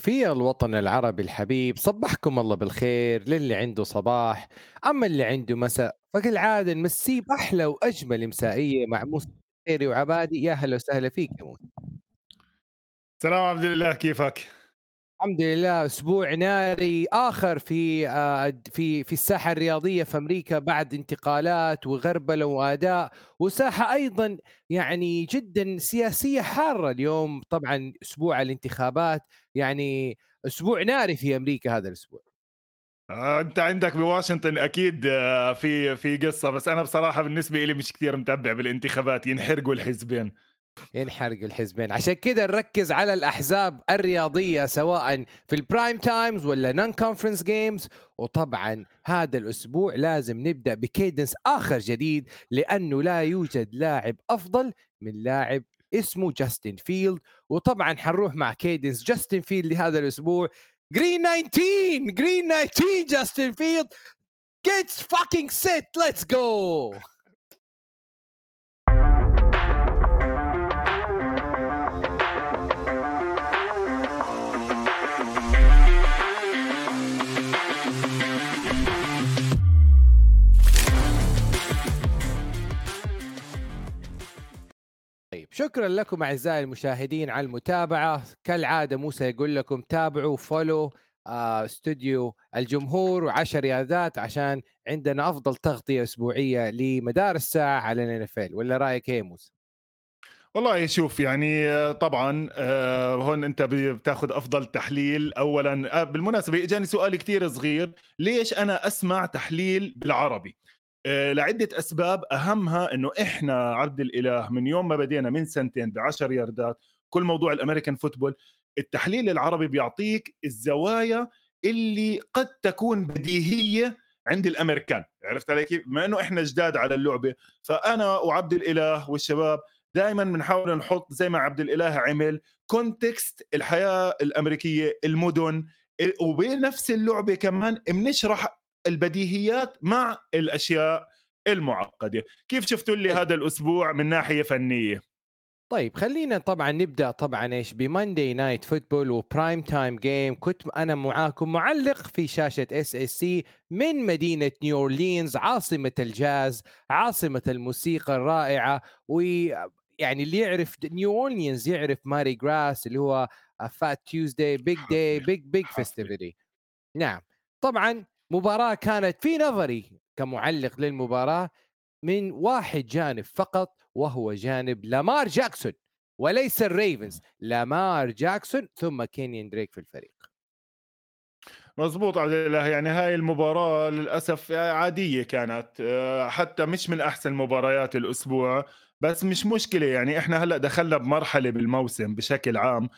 في الوطن العربي الحبيب صبحكم الله بالخير للي عنده صباح. أما اللي عنده مساء فكالعادة نمسيه بأحلى وأجمل مسائية مع موسى خيري وعبادي. يا هلا وسهلا فيك يا موسى. سلام عبد الله كيفك؟ الحمد لله أسبوع ناري آخر في آه، في في الساحة الرياضية في أمريكا بعد انتقالات وغربلة وأداء وساحة أيضا يعني جدا سياسية حارة اليوم. طبعا أسبوع الانتخابات يعني أسبوع ناري في أمريكا هذا الأسبوع. آه، أنت عندك بواشنطن أكيد آه، في في قصة بس أنا بصراحة بالنسبة لي مش كثير متبع بالانتخابات ينحرقوا الحزبين. ينحرق الحزبين. عشان كذا نركز على الأحزاب الرياضية سواء في ال prime times ولا non-conference games وطبعا هذا الأسبوع لازم نبدأ ب cadence آخر جديد لأنه لا يوجد لاعب أفضل من لاعب اسمه جاستن فيلد وطبعا حنروح مع cadence جاستن فيلد لهذا الأسبوع. green 19 green 19 جاستن فيلد gets fucking set! Let's go! شكرا لكم أعزائي المشاهدين على المتابعة. كالعادة موسى يقول لكم تابعوا فولو آه استوديو الجمهور وعشر رياضات عشان عندنا أفضل تغطية أسبوعية لمدار الساعة على الان ولا رأيك إيه موسى؟ والله شوف يعني آه، طبعا آه، هون أنت بتاخذ أفضل تحليل. اولا آه، بالمناسبة إجاني سؤال كثير صغير. ليش أنا أسمع تحليل بالعربي؟ آه، لعدة أسباب أهمها إنه إحنا عبد الإله من يوم ما بدينا من سنتين ب 10 ياردات كل موضوع ال American football التحليل العربي بيعطيك الزوايا اللي قد تكون بديهية عند الأمريكان عرفت علي كيف؟ بما إنه إحنا جداد على اللعبة فأنا وعبد الإله والشباب دائما بنحاول نحط زي ما عبد الإله عمل context الحياة الأمريكية المدن وبنفس اللعبة كمان بنشرح البديهيات مع الأشياء المعقدة. كيف شفتوا لي هذا الأسبوع من ناحية فنية؟ طيب خلينا طبعا نبدأ طبعا إيش ب Monday Night Football و prime time game كنت أنا معاكم معلق في شاشة SSC من مدينة نيو اورلينز عاصمة الجاز عاصمة الموسيقى الرائعة. ويعني اللي يعرف نيو اورلينز يعرف Mardi Gras اللي هو Fat Tuesday big day big big festival إي نعم. طبعا مباراة كانت في نظري كمعلق للمباراة من واحد جانب فقط وهو جانب لامار جاكسون وليس الريفنز لامار جاكسون ثم كينيان دريك في الفريق. مزبوط عبد الله يعني هاي المباراة للأسف عادية كانت آه، حتى مش من أحسن مباريات الأسبوع بس مش مشكلة يعني إحنا هلأ دخلنا بمرحلة بالموسم بشكل عام.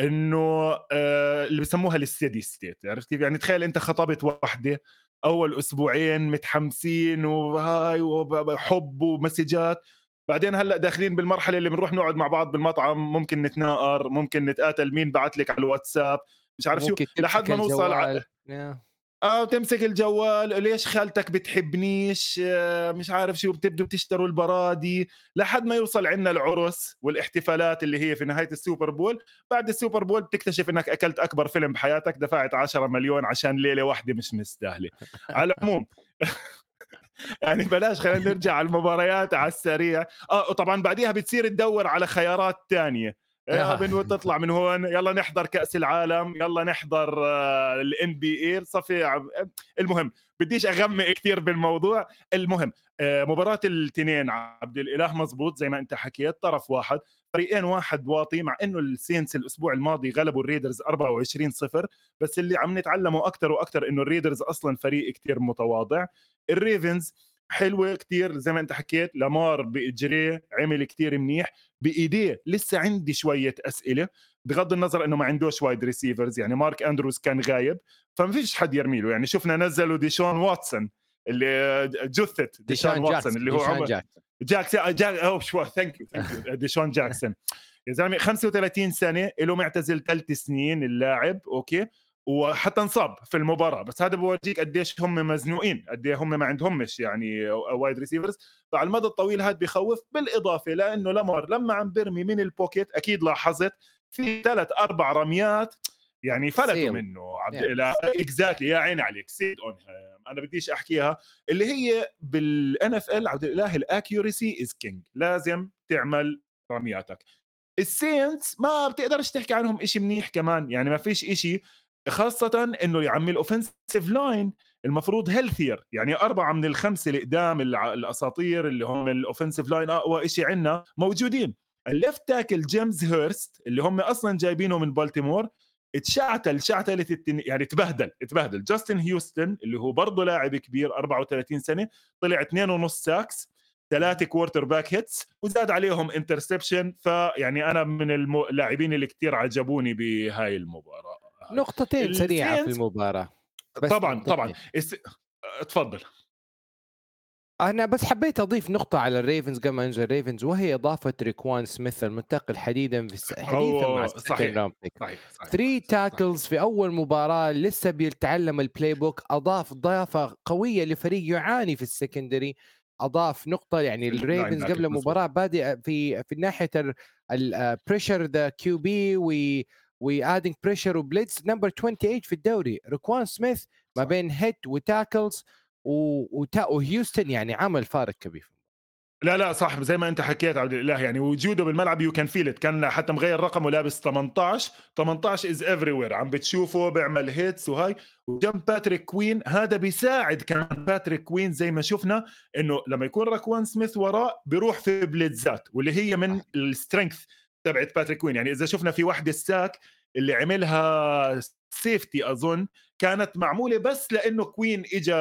إنه آه اللي بسموها الستيدي ستيت عرفت كيف؟ يعني تخيل أنت خطبت واحدة أول أسبوعين متحمسين وهاي وحب ومسجات بعدين هلأ داخلين بالمرحلة اللي بنروح نقعد مع بعض بالمطعم ممكن نتناقر ممكن نتقاتل مين بعت لك على الواتساب مش عارف شو لحد ما نوصل ع... آه تمسك الجوال ليش خالتك بتحبنيش؟ آه مش عارف شو بتبدوا تشتروا البرادي. لحد ما يوصل عندنا العرس والاحتفالات اللي هي في نهاية ال Super Bowl. بعد ال Super Bowl بتكتشف إنك أكلت أكبر فيلم بحياتك دفعت 10 مليون عشان ليلة واحدة مش مستاهلة. على العموم يعني بلاش خلينا نرجع على المباريات على السريع. آه وطبعا بعديها بتصير تدور على خيارات تانية. يا بن تطلع؟ من هون؟ يلا نحضر كأس العالم يلا نحضر ال NBA صفي المهم بديش أغمق كثير بالموضوع. المهم آه، مباراة الاثنين عبد الإله مزبوط زي ما أنت حكيت طرف واحد. فريقين واحد واطي مع إنه السينتس الأسبوع الماضي غلبوا الريدرز 24 0 بس اللي عم نتعلمه أكثر وأكثر إنه الريدرز أصلا فريق كثير متواضع. الريفنز حلوة كتير زي ما انت حكيت. لامار باجريه عمل كتير منيح. بإيديه لسه عندي شوية أسئلة بغض النظر إنه ما عندوش wide receivers يعني مارك أندروز كان غايب فما فيش حد يرمي له. يعني شفنا نزلوا ديشون واتسون اللي جثة ديشون واتسون اللي هو عمر. جاكسون. جاكسون جاك أوه شو thank you ديشون جاكسون. يا زلمة 35 سنة له معتزل ثلاث سنين اللاعب okay. وحتى انصاب في المباراة. بس هذا بورجيك قديش هم مزنوقين قد هم ما عندهمش يعني وايد receivers فعلى المدى الطويل هذا بخوف بالإضافة لأنه لمار لما عم برمي من ال pocket أكيد لاحظت في ثلاث أربع رميات يعني فلتوا. منه عبد. الإله. exactly يا عيني عليك. سيد اون أنا بديش أحكيها. اللي هي بال NFL عبد الإله ال accuracy is king لازم تعمل رمياتك. السينتس ما بتقدرش تحكي عنهم إشي منيح كمان. يعني ما فيش إشي خاصة إنه يا عمي ال offensive line المفروض healthier يعني أربعة من الخمسة اللي قدام الأساطير اللي هم ال offensive line أقوى شيء عندنا موجودين. ال left tackle جيمس هيرست اللي هم أصلا جايبينه من بالتيمور اتشعتل شعتلت التن... يعني تبهدل تبهدل. جاستن هيوستن اللي هو برضه لاعب كبير 34 سنة طلع اثنين ونص sacks ثلاثة quarterback hits وزاد عليهم interception فيعني أنا من اللاعبين اللي كتير عجبوني بهاي المباراة. نقطتين سريعة في المباراة بس طبعا نقطتين. طبعا الس... تفضل أنا بس حبيت أضيف نقطة على الريفنز قبل ما ننزل الريفنز وهي إضافة روكوان سميث المنتقل حديدا في. حديثا مع صحيح. روكوان صحيح صحيح 3 tackles في أول مباراة لسه بيتعلم ال playbook أضاف ضافه قوية لفريق يعاني في ال secondary أضاف نقطة يعني الريفنز قبل. المباراة بادئ في في ناحية ال pressure the QB و و adding pressure و blitz number 28 في الدوري روكوان سميث ما. بين hit و tackles. وهيوستن يعني عمل فارق كبير لا لا صح زي ما انت حكيت عبد الإله يعني وجوده بالملعب you can feel كان حتى مغير رقمه لابس 18 18 is everywhere عم بتشوفه بيعمل hits وهاي. وجنب باتريك كوين هذا بيساعد كمان باتريك كوين زي ما شفنا إنه لما يكون روكوان سميث وراه بيروح في بليتزات واللي هي من ال strength تبعت باتريك كوين يعني إذا شفنا في وحده ال sack اللي عملها safety أظن كانت معمولة بس لأنه كوين إجا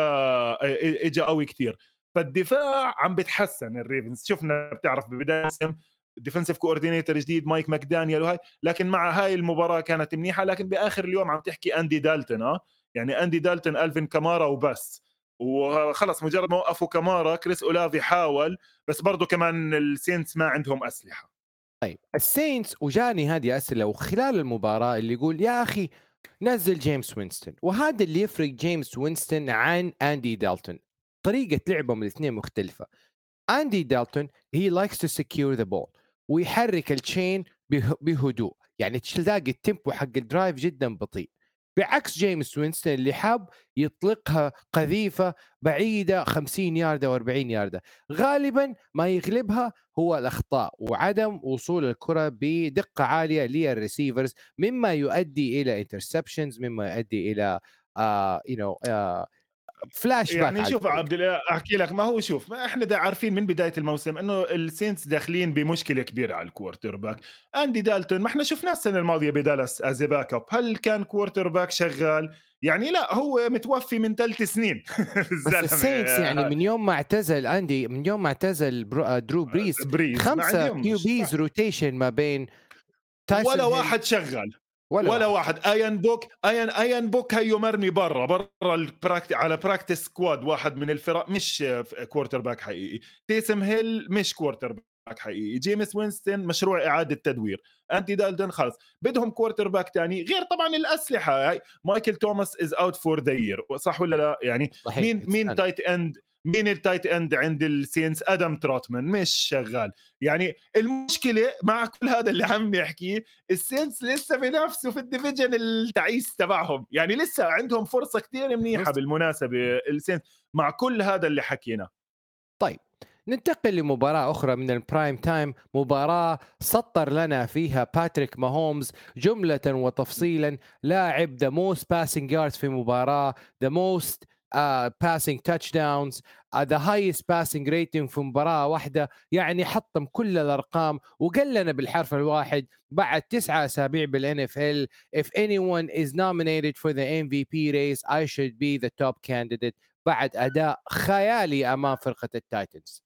إجا قوي كتير. فالدفاع عم بتحسن الريفنز شفنا بتعرف ببداية الموسم defensive coordinator جديد مايك ماكدانيال وهاي. لكن مع هاي المباراة كانت منيحة لكن بآخر اليوم عم تحكي اندي دالتون آه. يعني اندي دالتون ألفين كامارا وبس. وخلص مجرد ما وقفوا كامارا كريس اولافي حاول بس برضه كمان السينتس ما عندهم أسلحة. طيب. السينتس وجاني هذه أسئلة وخلال المباراة اللي يقول يا أخي نزل جيمس وينستون. وهذا اللي يفرق جيمس وينستون عن أندي دالتون. طريقة لعبهم الاثنين مختلفة. أندي دالتون he likes to secure the ball ويحرك ال chain به- بهدوء. يعني تلاقي ال tempo حق ال drive جدا بطيء. بعكس جيمس وينستون اللي حاب يطلقها قذيفة بعيدة 50 ياردة و40 ياردة. غالبا ما يغلبها هو الأخطاء وعدم وصول الكرة بدقة عالية لل receivers مما يؤدي إلى interceptions مما يؤدي إلى you know flashback يعني شوف عبد الاله أحكي لك ما هو شوف ما إحنا دا عارفين من بداية الموسم إنه السينتس داخلين بمشكلة كبيرة على ال quarterback أندي دالتون ما إحنا شفناه السنة الماضية بدالاس as backup هل كان quarterback شغال؟ يعني لا هو متوفي من ثلاث سنين. بس. السينتس يعني من يوم ما اعتزل أندي من يوم ما اعتزل آه، درو بريس بريز ما خمسة. QBs rotation ما بين ولا واحد شغال. ولا, ولا واحد. واحد. أيان بوك أيان أيان بوك هيو مرمي برا برا ال practice على practice squad واحد من الفرق مش quarterback حقيقي. تيسم هيل مش quarterback حقيقي. جيمس وينستون مشروع إعادة تدوير. أندي دالتون خلص بدهم كوارتر باك تاني غير طبعا الأسلحة هاي. مايكل توماس is out for the year صح ولا لا؟ يعني صحيح. مين مين. tight end مين ال tight end عند السينتس آدم تروتمان مش شغال. يعني المشكلة مع كل هذا اللي عم نحكيه السينتس لسه بنفسه في ال division التعيس تبعهم. يعني لسه عندهم فرصة كثير منيحة. بالمناسبة السينتس مع كل هذا اللي حكينا. ننتقل لمباراة أخرى من ال prime time. مباراة سطر لنا فيها باتريك ماهومز جملة وتفصيلا. لاعب the most passing yards في مباراة the most passing touchdowns the highest passing rating في مباراة واحدة. يعني حطم كل الأرقام وقال لنا بالحرف الواحد بعد تسعة أسابيع بال NFL if anyone is nominated for the MVP race I should be the top candidate. بعد أداء خيالي أمام فرقة التايتنز.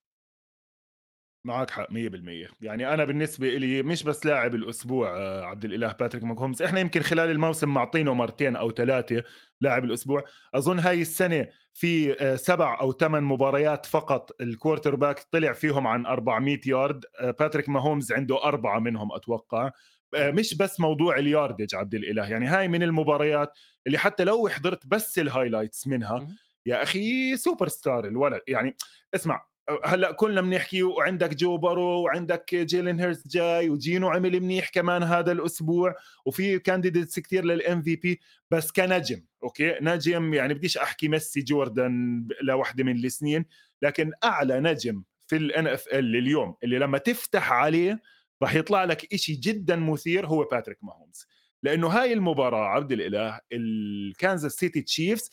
معك حق 100% يعني أنا بالنسبة لي مش بس لاعب الأسبوع آه، عبد الإله باتريك ماهومز. إحنا يمكن خلال الموسم معطينه مرتين أو ثلاثة لاعب الأسبوع. أظن هاي السنة في آه، سبع أو ثمان مباريات فقط ال quarterback طلع فيهم عن 400 يارد آه، باتريك ماهومز عنده أربعة منهم أتوقع. مش بس موضوع ال yardage عبد الإله. يعني هاي من المباريات اللي حتى لو حضرت بس ال highlights منها. يا أخي سوبر ستار الولد. يعني اسمع هلا كلنا بنحكي وعندك جو بارو وعندك جيلين هيرتس جاي وجينو عمل منيح كمان هذا الأسبوع وفي candidates كثير لل MVP بس كنجم okay؟ نجم يعني بديش أحكي ميسي جوردن لوحده من السنين لكن أعلى نجم في ال NFL اليوم اللي لما تفتح عليه راح يطلع لك شيء جدا مثير هو باتريك ماهومز لأنه هاي المباراة عبد الإله ال Kansas City Chiefs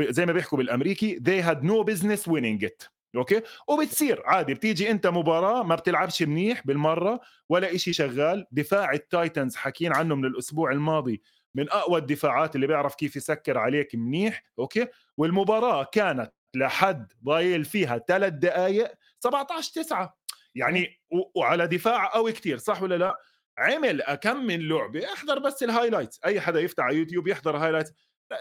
زي ما بيحكوا بالأمريكي they had no business winning it. okay؟ وبتصير عادي بتيجي أنت مباراة ما بتلعبش منيح بالمرة ولا إشي شغال. دفاع ال Titans حكين عنه من الأسبوع الماضي من أقوى الدفاعات اللي بيعرف كيف يسكر عليك منيح okay؟ والمباراة كانت لحد ضايل فيها ثلاث دقائق 17 9 يعني وعلى دفاع قوي كتير صح ولا لا؟ عمل كم من لعبه احضر بس ال highlights. أي حدا يفتح على يوتيوب يحضر highlights.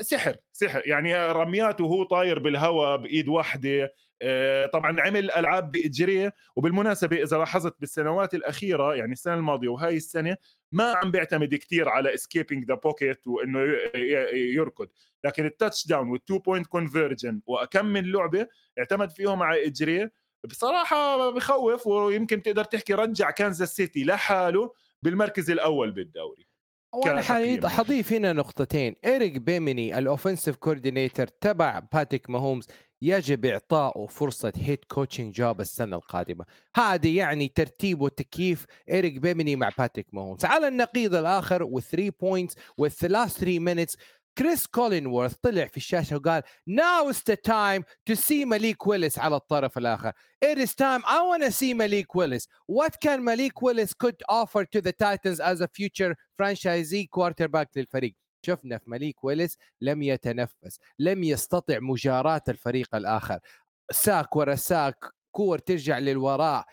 سحر سحر. يعني رمياته وهو طاير بالهواء بإيد واحدة. طبعا عمل ألعاب بإجرية وبالمناسبة إذا لاحظت بالسنوات الأخيرة يعني السنة الماضية وهاي السنة ما عم بيعتمد كثير على escaping the pocket وإنه يركض. لكن ال touchdown وال two point conversion وأكم من لعبة اعتمد فيهم على إجرية بصراحة بخوف ويمكن تقدر تحكي رجع Kansas City لحاله بالمركز الأول بالدوري. وأنا حضيف هنا نقطتين. إيريك بيميني ال offensive coordinator تبع باتريك ماهومز يجب اعطائه فرصة head coaching job السنة القادمة. هذه يعني ترتيب وتكييف إيريك بيميني مع باتريك ماهومز على النقيض الآخر وال three points والثلاث 3 minutes كريس كولينورث طلع في الشاشة وقال now is the time to see ماليك ويلس على الطرف الآخر. It is time. I want to see ماليك ويلس what can ماليك ويلس could offer to the Titans as a future franchise quarterback للفريق؟ شفنا في ماليك ويلس لم يتنفس لم يستطع مجاراة الفريق الآخر. sack ورا sack كور ترجع للوراء.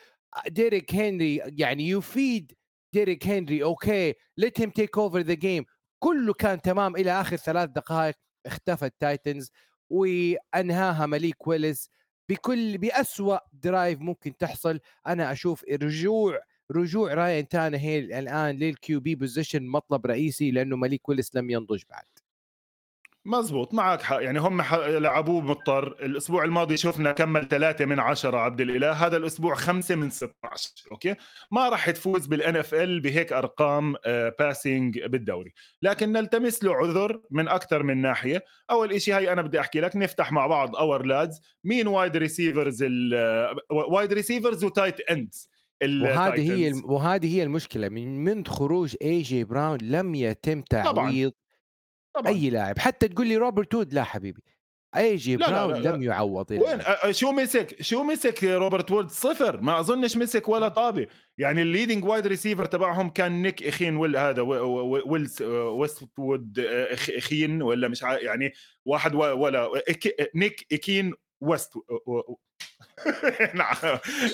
ديريك هنري يعني يفيد ديريك هنري okay let him take over the game. كله كان تمام إلى آخر ثلاث دقائق اختفى ال Titans وأنهاها مليك ويلز. بكل بأسوأ drive ممكن تحصل. أنا أشوف رجوع رجوع راين تانهيل الآن لل QB position مطلب رئيسي لأنه مليك ويلس لم ينضج بعد. مزبوط معك حق. يعني هم لعبوه مضطر. الأسبوع الماضي شفنا كمل ثلاثة من عشرة عبد الإله. هذا الأسبوع خمسة من 16 okay؟ ما راح تفوز بال NFL بهيك أرقام passing آه، بالدوري. لكن نلتمس له عذر من أكثر من ناحية. أول شيء هي أنا بدي أحكي لك نفتح مع بعض Ourlads مين wide receivers wide receivers و tight ends وهذه هي وهذه هي المشكلة. من من خروج اي جي براون لم يتم تعويض طبعا. أي لاعب. حتى تقول لي روبرت وود لا حبيبي. اي جي لا براون لا لا. لم يعوض وين؟ شو مسك؟ شو مسك روبرت وود صفر. ما أظنش مسك ولا طابة. يعني الليدنج وايد ريسيفر تبعهم كان نيك اخين ويل هذا ويلز ويست وود إخين ولا مش يعني واحد ولا نيك اكين ويست نعم.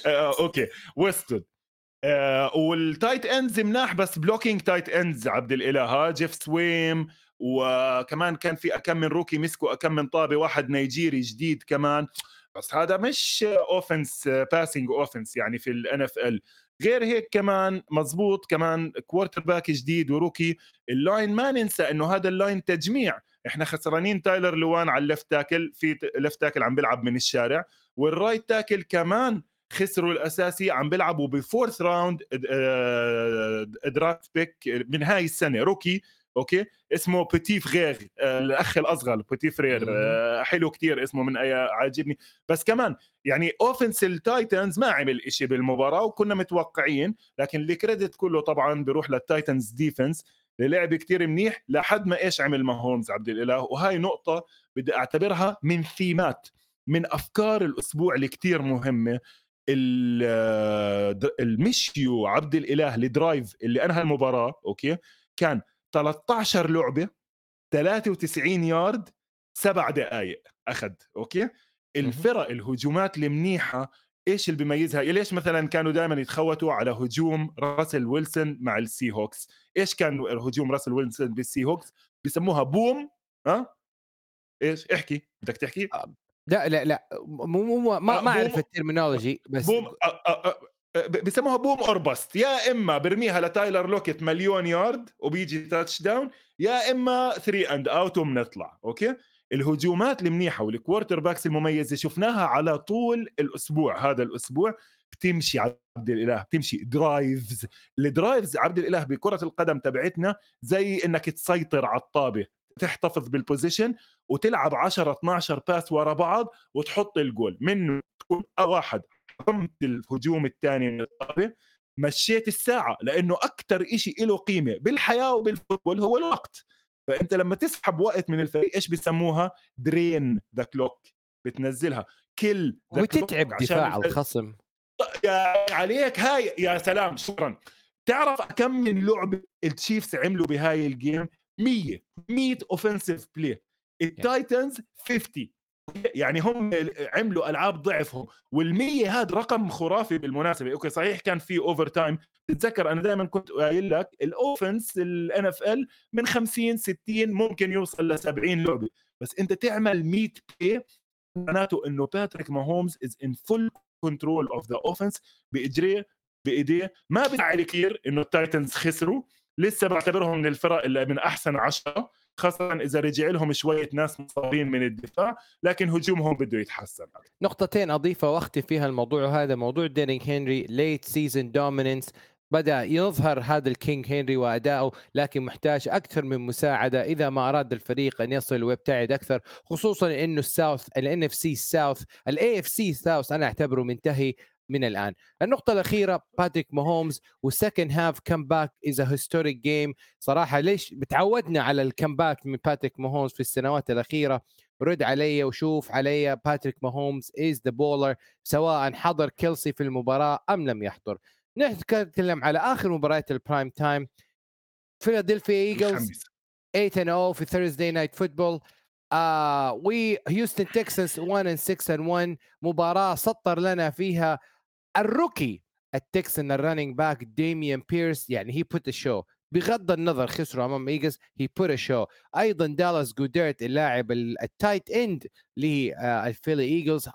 أوكي. ويست والتايت إندز مناح بس بلوكينج تايت إندز عبد الإله. جيف سويم وكمان كان في كم من rookie مسكوا كم من طابة واحد نيجيري جديد كمان. بس هذا مش offense passing offense يعني في ال NFL غير هيك كمان مزبوط كمان quarterback جديد و rookie. ال line ما ننسى إنه هذا ال line تجميع. إحنا خسرانين تايلر لوان على ال left tackle في left tackle عم بيلعب من الشارع. وال right tackle كمان خسروا الأساسي عم بيلعبوا ب fourth round draft pick من هاي السنة rookie okay؟ اسمه بيتي فرير آه، الأخ الأصغر بيتي فرير آه، حلو كتير اسمه من أي عاجبني. بس كمان يعني offense ال Titans ما عمل إشي بالمباراة وكنا متوقعين لكن ال credit كله طبعا بيروح لل Titans defense للعب كتير منيح لحد ما إيش عمل ماهومز عبد الإله؟ وهاي نقطة بدي أعتبرها من ثيمات من أفكار الأسبوع اللي كتير مهمة المشيو عبد الإله ال drive اللي أنهى المباراة okay؟ كان 13 لعبة 93 يارد سبع دقائق أخذ okay؟ الفرق الهجومات المنيحة إيش اللي بيميزها؟ ليش مثلا كانوا دائما يتخوتوا على هجوم راسل ويلسون مع ال Seahawks إيش كان هجوم راسل ويلسون بال Seahawks بسموها boom ها؟ إيش؟ احكي بدك تحكي؟ آه، لا لا لا مو مو ما, ما أعرف ال terminology بس boom بسموها boom or bust. يا إما برميها لتايلر لوكيت مليون يارد وبيجي touchdown يا إما 3 and out وبنطلع okay؟ الهجومات المنيحة وال quarterbacks المميزة شفناها على طول الأسبوع هذا الأسبوع بتمشي عبد الإله بتمشي drives ال drives عبد الإله بكرة القدم تبعتنا زي إنك تسيطر على الطابة. تحتفظ بال possession وتلعب 10 12 pass ورا بعض وتحط الجول. منه تكون واحد حطمت الهجوم الثاني من الطابه مشيت الساعة لأنه أكثر شيء له قيمة بالحياة وبال football هو الوقت. فأنت لما تسحب وقت من الفريق إيش بيسموها؟ drain the clock بتنزلها. كل وتتعب دفاع الخصم. يا عليك هاي يا سلام شكرا. تعرف كم من لعبة ال Chiefs عملوا بهاي ال game 100 100 offensive play ال Titans 50 يعني هم عملوا ألعاب ضعفهم. وال100 هذا رقم خرافي بالمناسبة. أوكي صحيح كان في overtime تتذكر أنا دائما كنت قايل لك ال offense ال NFL من 50 60 ممكن يوصل ل 70 لعبة. بس أنت تعمل 100 play معناته إنه باتريك ماهومز is in full control of the offense باجريه بإيديه. ما بزعل كثير إنه ال Titans خسروا. لسه بعتبرهم من الفرق اللي من أحسن عشرة خاصة إذا رجع لهم شوية ناس مصابين من الدفاع لكن هجومهم بده يتحسن نقطتين أضيفها واختم فيها الموضوع هذا موضوع ديريك هنري late season dominance بدأ يظهر هذا ال King هنري وأداؤه لكن محتاج أكثر من مساعدة إذا ما أراد الفريق أن يصل ويبتعد أكثر خصوصا إنه ال South ال NFC South ال AFC South أنا أعتبره منتهي من الآن. النقطة الأخيرة باتريك ماهومز وال second half comeback is historic game صراحة ليش بتعودنا على ال comeback من باتريك ماهومز في السنوات الأخيرة؟ رد علي وشوف علي باتريك ماهومز is the baller سواء حضر كيلسي في المباراة أم لم يحضر. نتكلم على آخر مباريات ال prime time فيلادلفيا Eagles 8 0 في Thursday Night Football وهيوستن Texans 1 6 1 مباراة سطر لنا فيها ال rookie ال Texan ال running back ديميان بيرس يعني he put show بغض النظر خسروا أمام Eagles he put show أيضا دالاس جوديرت اللاعب ال tight end لل Philly Eagles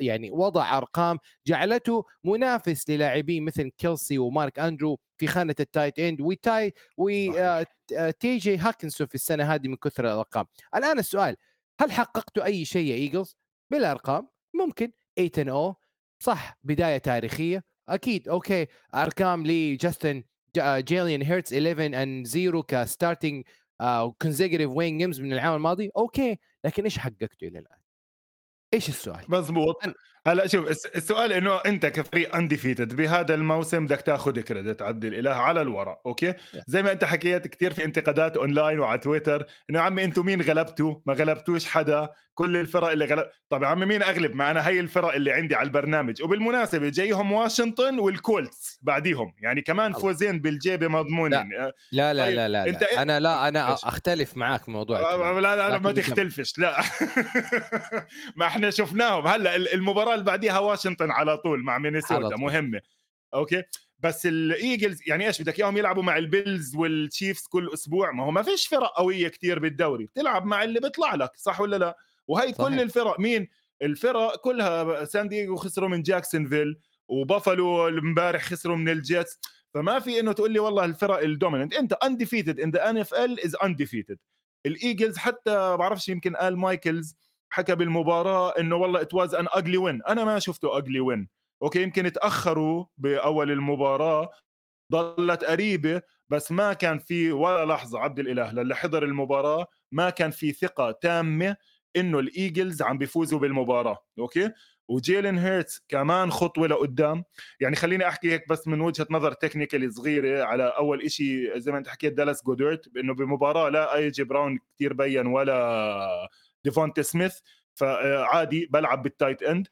يعني وضع أرقام جعلته منافس للاعبين مثل كيلسي ومارك اندرو في خانة ال tight end وتاي وتي جي هاكنسون في السنة هذه من كثر الأرقام. الآن السؤال هل حققتوا أي شيء يا Eagles بالأرقام ممكن 8 0 صح بداية تاريخية. أكيد أوكي. أرقام لجاستن جيلين هيرتس 11 and 0 ك starting consecutive win games من العام الماضي. أوكي لكن إيش حققته إلى الآن؟ إيش السؤال؟ مضبوط. هلا شوف السؤال إنه أنت كفريق undefeated بهذا الموسم بدك تاخذ credit عبد الإله على الورق أوكي؟ زي ما أنت حكيت كثير في انتقادات اونلاين وعلى تويتر إنه عمي أنتم مين غلبتوا؟ ما غلبتوش حدا. كل الفرق اللي غلب طب يا عمي مين أغلب؟ ما أنا هي الفرق اللي عندي على البرنامج. وبالمناسبة جايهم واشنطن وال Colts بعديهم. يعني كمان فوزين بالجيبة مضمونين. لا لا لا, طيب لا, لا, لا. انت أنا لا أنا أختلف معك موضوع لا لا, لا ما تختلفش. لا. ما إحنا شفناهم. هلأ المباراة اللي بعديها واشنطن على طول مع مينيسوتا. مهمة. أوكي؟ بس ال Eagles يعني إيش بدك إياهم يلعبوا مع ال Bills وال Chiefs كل أسبوع؟ ما هو ما فيش فرق قوية كتير بالدوري. بتلعب مع اللي بيطلع لك صح ولا لا؟ وهي صحيح. كل الفرق مين؟ الفرق كلها سان دييغو خسروا من جاكسونفيل وبافلو امبارح خسروا من ال Jets. فما في إنه تقول لي والله الفرق ال dominant أنت undefeated in the NFL is undefeated ال Eagles حتى بعرفش يمكن قال مايكلز حكى بالمباراة إنه والله it was an ugly win أنا ما شفته ugly win أوكي يمكن تأخروا بأول المباراة ضلت قريبة بس ما كان في ولا لحظة عبد الإله للي حضر المباراة ما كان في ثقة تامة إنه ال Eagles عم بيفوزوا بالمباراة أوكي؟ وجيلين هيرتس كمان خطوة لقدام. يعني خليني أحكي هيك بس من وجهة نظر technically صغيرة على أول شيء زي ما أنت حكيت دالاس جودرت بإنه بمباراة لا أي جي براون كثير بين ولا ديفونتي سميث فعادي بلعب بال tight end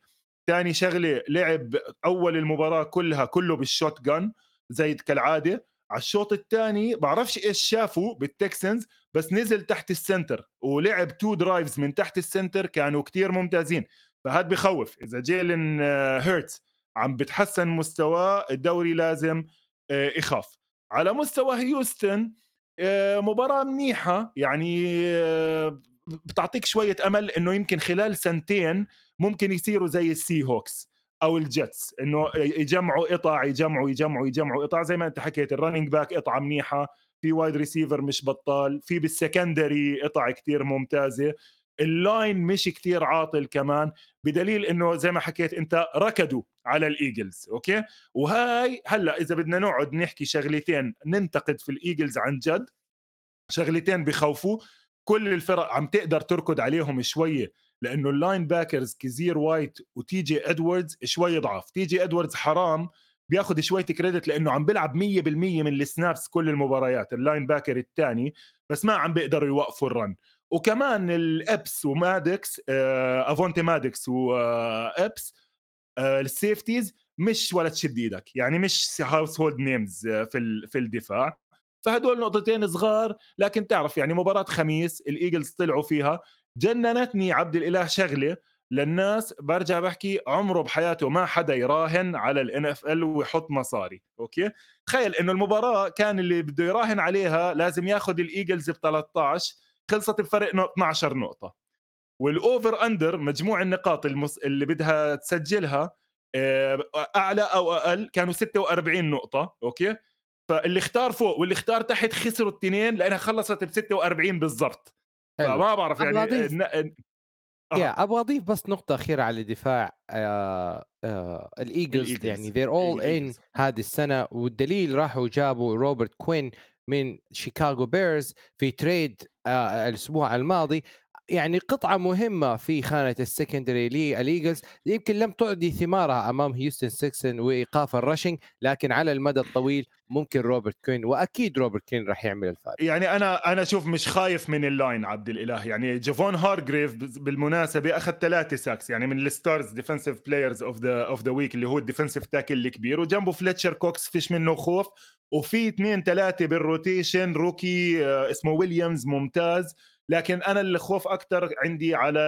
ثاني شغلة لعب أول المباراة كلها كله بال shotgun زي كالعادة. على الشوط الثاني بعرفش إيش شافوا بال Texans بس نزل تحت ال center ولعب two drives من تحت ال center كانوا كتير ممتازين. فهذا بخوف إذا جيلن هيرتس عم بتحسن مستواه الدوري لازم آه، يخاف. على مستوى هيوستن آه، مباراة منيحة يعني آه، بتعطيك شوية أمل إنه يمكن خلال سنتين ممكن يصيروا زي ال Seahawks أو ال Jets إنه يجمعوا قطع يجمعوا يجمعوا يجمعوا قطع زي ما أنت حكيت ال running back قطعه منيحة في wide receiver مش بطال في بال secondary قطع كتير ممتازة ال line مش كتير عاطل كمان بدليل إنه زي ما حكيت أنت ركضوا على ال Eagles أوكي؟ وهاي هلأ إذا بدنا نقعد نحكي شغلتين ننتقد في ال Eagles عن جد شغلتين بخوفوا كل الفرق عم تقدر تركض عليهم شوية لأنه ال linebackers كزير وايت وتي جي ادواردز شوي ضعف. تي جي ادواردز حرام بياخذ شوية credit لأنه عم بيلعب 100% من ال snaps كل المباريات ال linebacker الثاني بس ما عم بيقدروا يوقفوا ال run وكمان الأبس ومادكس آه أفونتي مادكس وابس آه ال safeties مش ولا تشد إيدك. يعني مش household names في في الدفاع. فهدول نقطتين صغار لكن تعرف يعني مباراة خميس ال Eagles طلعوا فيها. جننتني عبد الإله شغله للناس برجع بحكي عمره بحياته ما حدا يراهن على ال NFL ويحط مصاري أوكي؟ تخيل إنه المباراة كان اللي بده يراهن عليها لازم ياخذ ال Eagles ب 13 خلصت بفرق 12 نقطة. وال over under مجموع النقاط المس... اللي بدها تسجلها آه، أعلى أو أقل كانوا 46 نقطة okay؟ فاللي اختار فوق واللي اختار تحت خسروا الاثنين لأنها خلصت ب 46 بالضبط. فما بعرف يعني أضيف... يا أبغى اضيف بس نقطة أخيرة على دفاع آه آه ال Eagles. يعني they're all in هذه السنة والدليل راحوا جابوا روبرت كوين من شيكاغو بيرز في trade آه الأسبوع الماضي. يعني قطعة مهمة في خانة ال secondary للإيجلز. يمكن لم تعدي ثمارها أمام هيوستن تكسنز وإيقاف ال rushing لكن على المدى الطويل ممكن روبرت كوين وأكيد روبرت كوين راح يعمل الفارق. يعني أنا أنا أشوف مش خايف من ال line عبد الإله. يعني جيفون هارجريف بالمناسبة أخذ ثلاثة sacks يعني من ال stars defensive players of the of the week اللي هو ال defensive tackle الكبير وجنبه فليتشر كوكس فيش منه خوف. وفي اثنين ثلاثة بال rotation rookie آه، اسمه ويليامز ممتاز. لكن أنا اللي خوف أكثر عندي على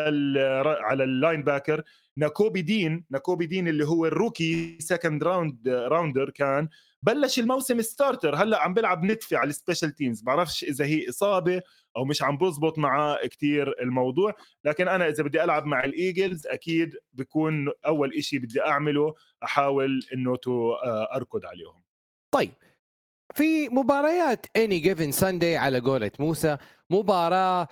على ال linebacker ناكوبي دين. ناكوبي دين اللي هو ال rookie second round rounder كان بلش الموسم starter هلأ عم بيلعب نتفي على ال special teams بعرفش إذا هي إصابة أو مش عم بزبط معاه كتير الموضوع. لكن أنا إذا بدي ألعب مع الإيجلز أكيد بكون أول إشي بدي أعمله أحاول إنه آه، أركض عليهم. طيب في مباريات any given Sunday على قولة موسى. مباراة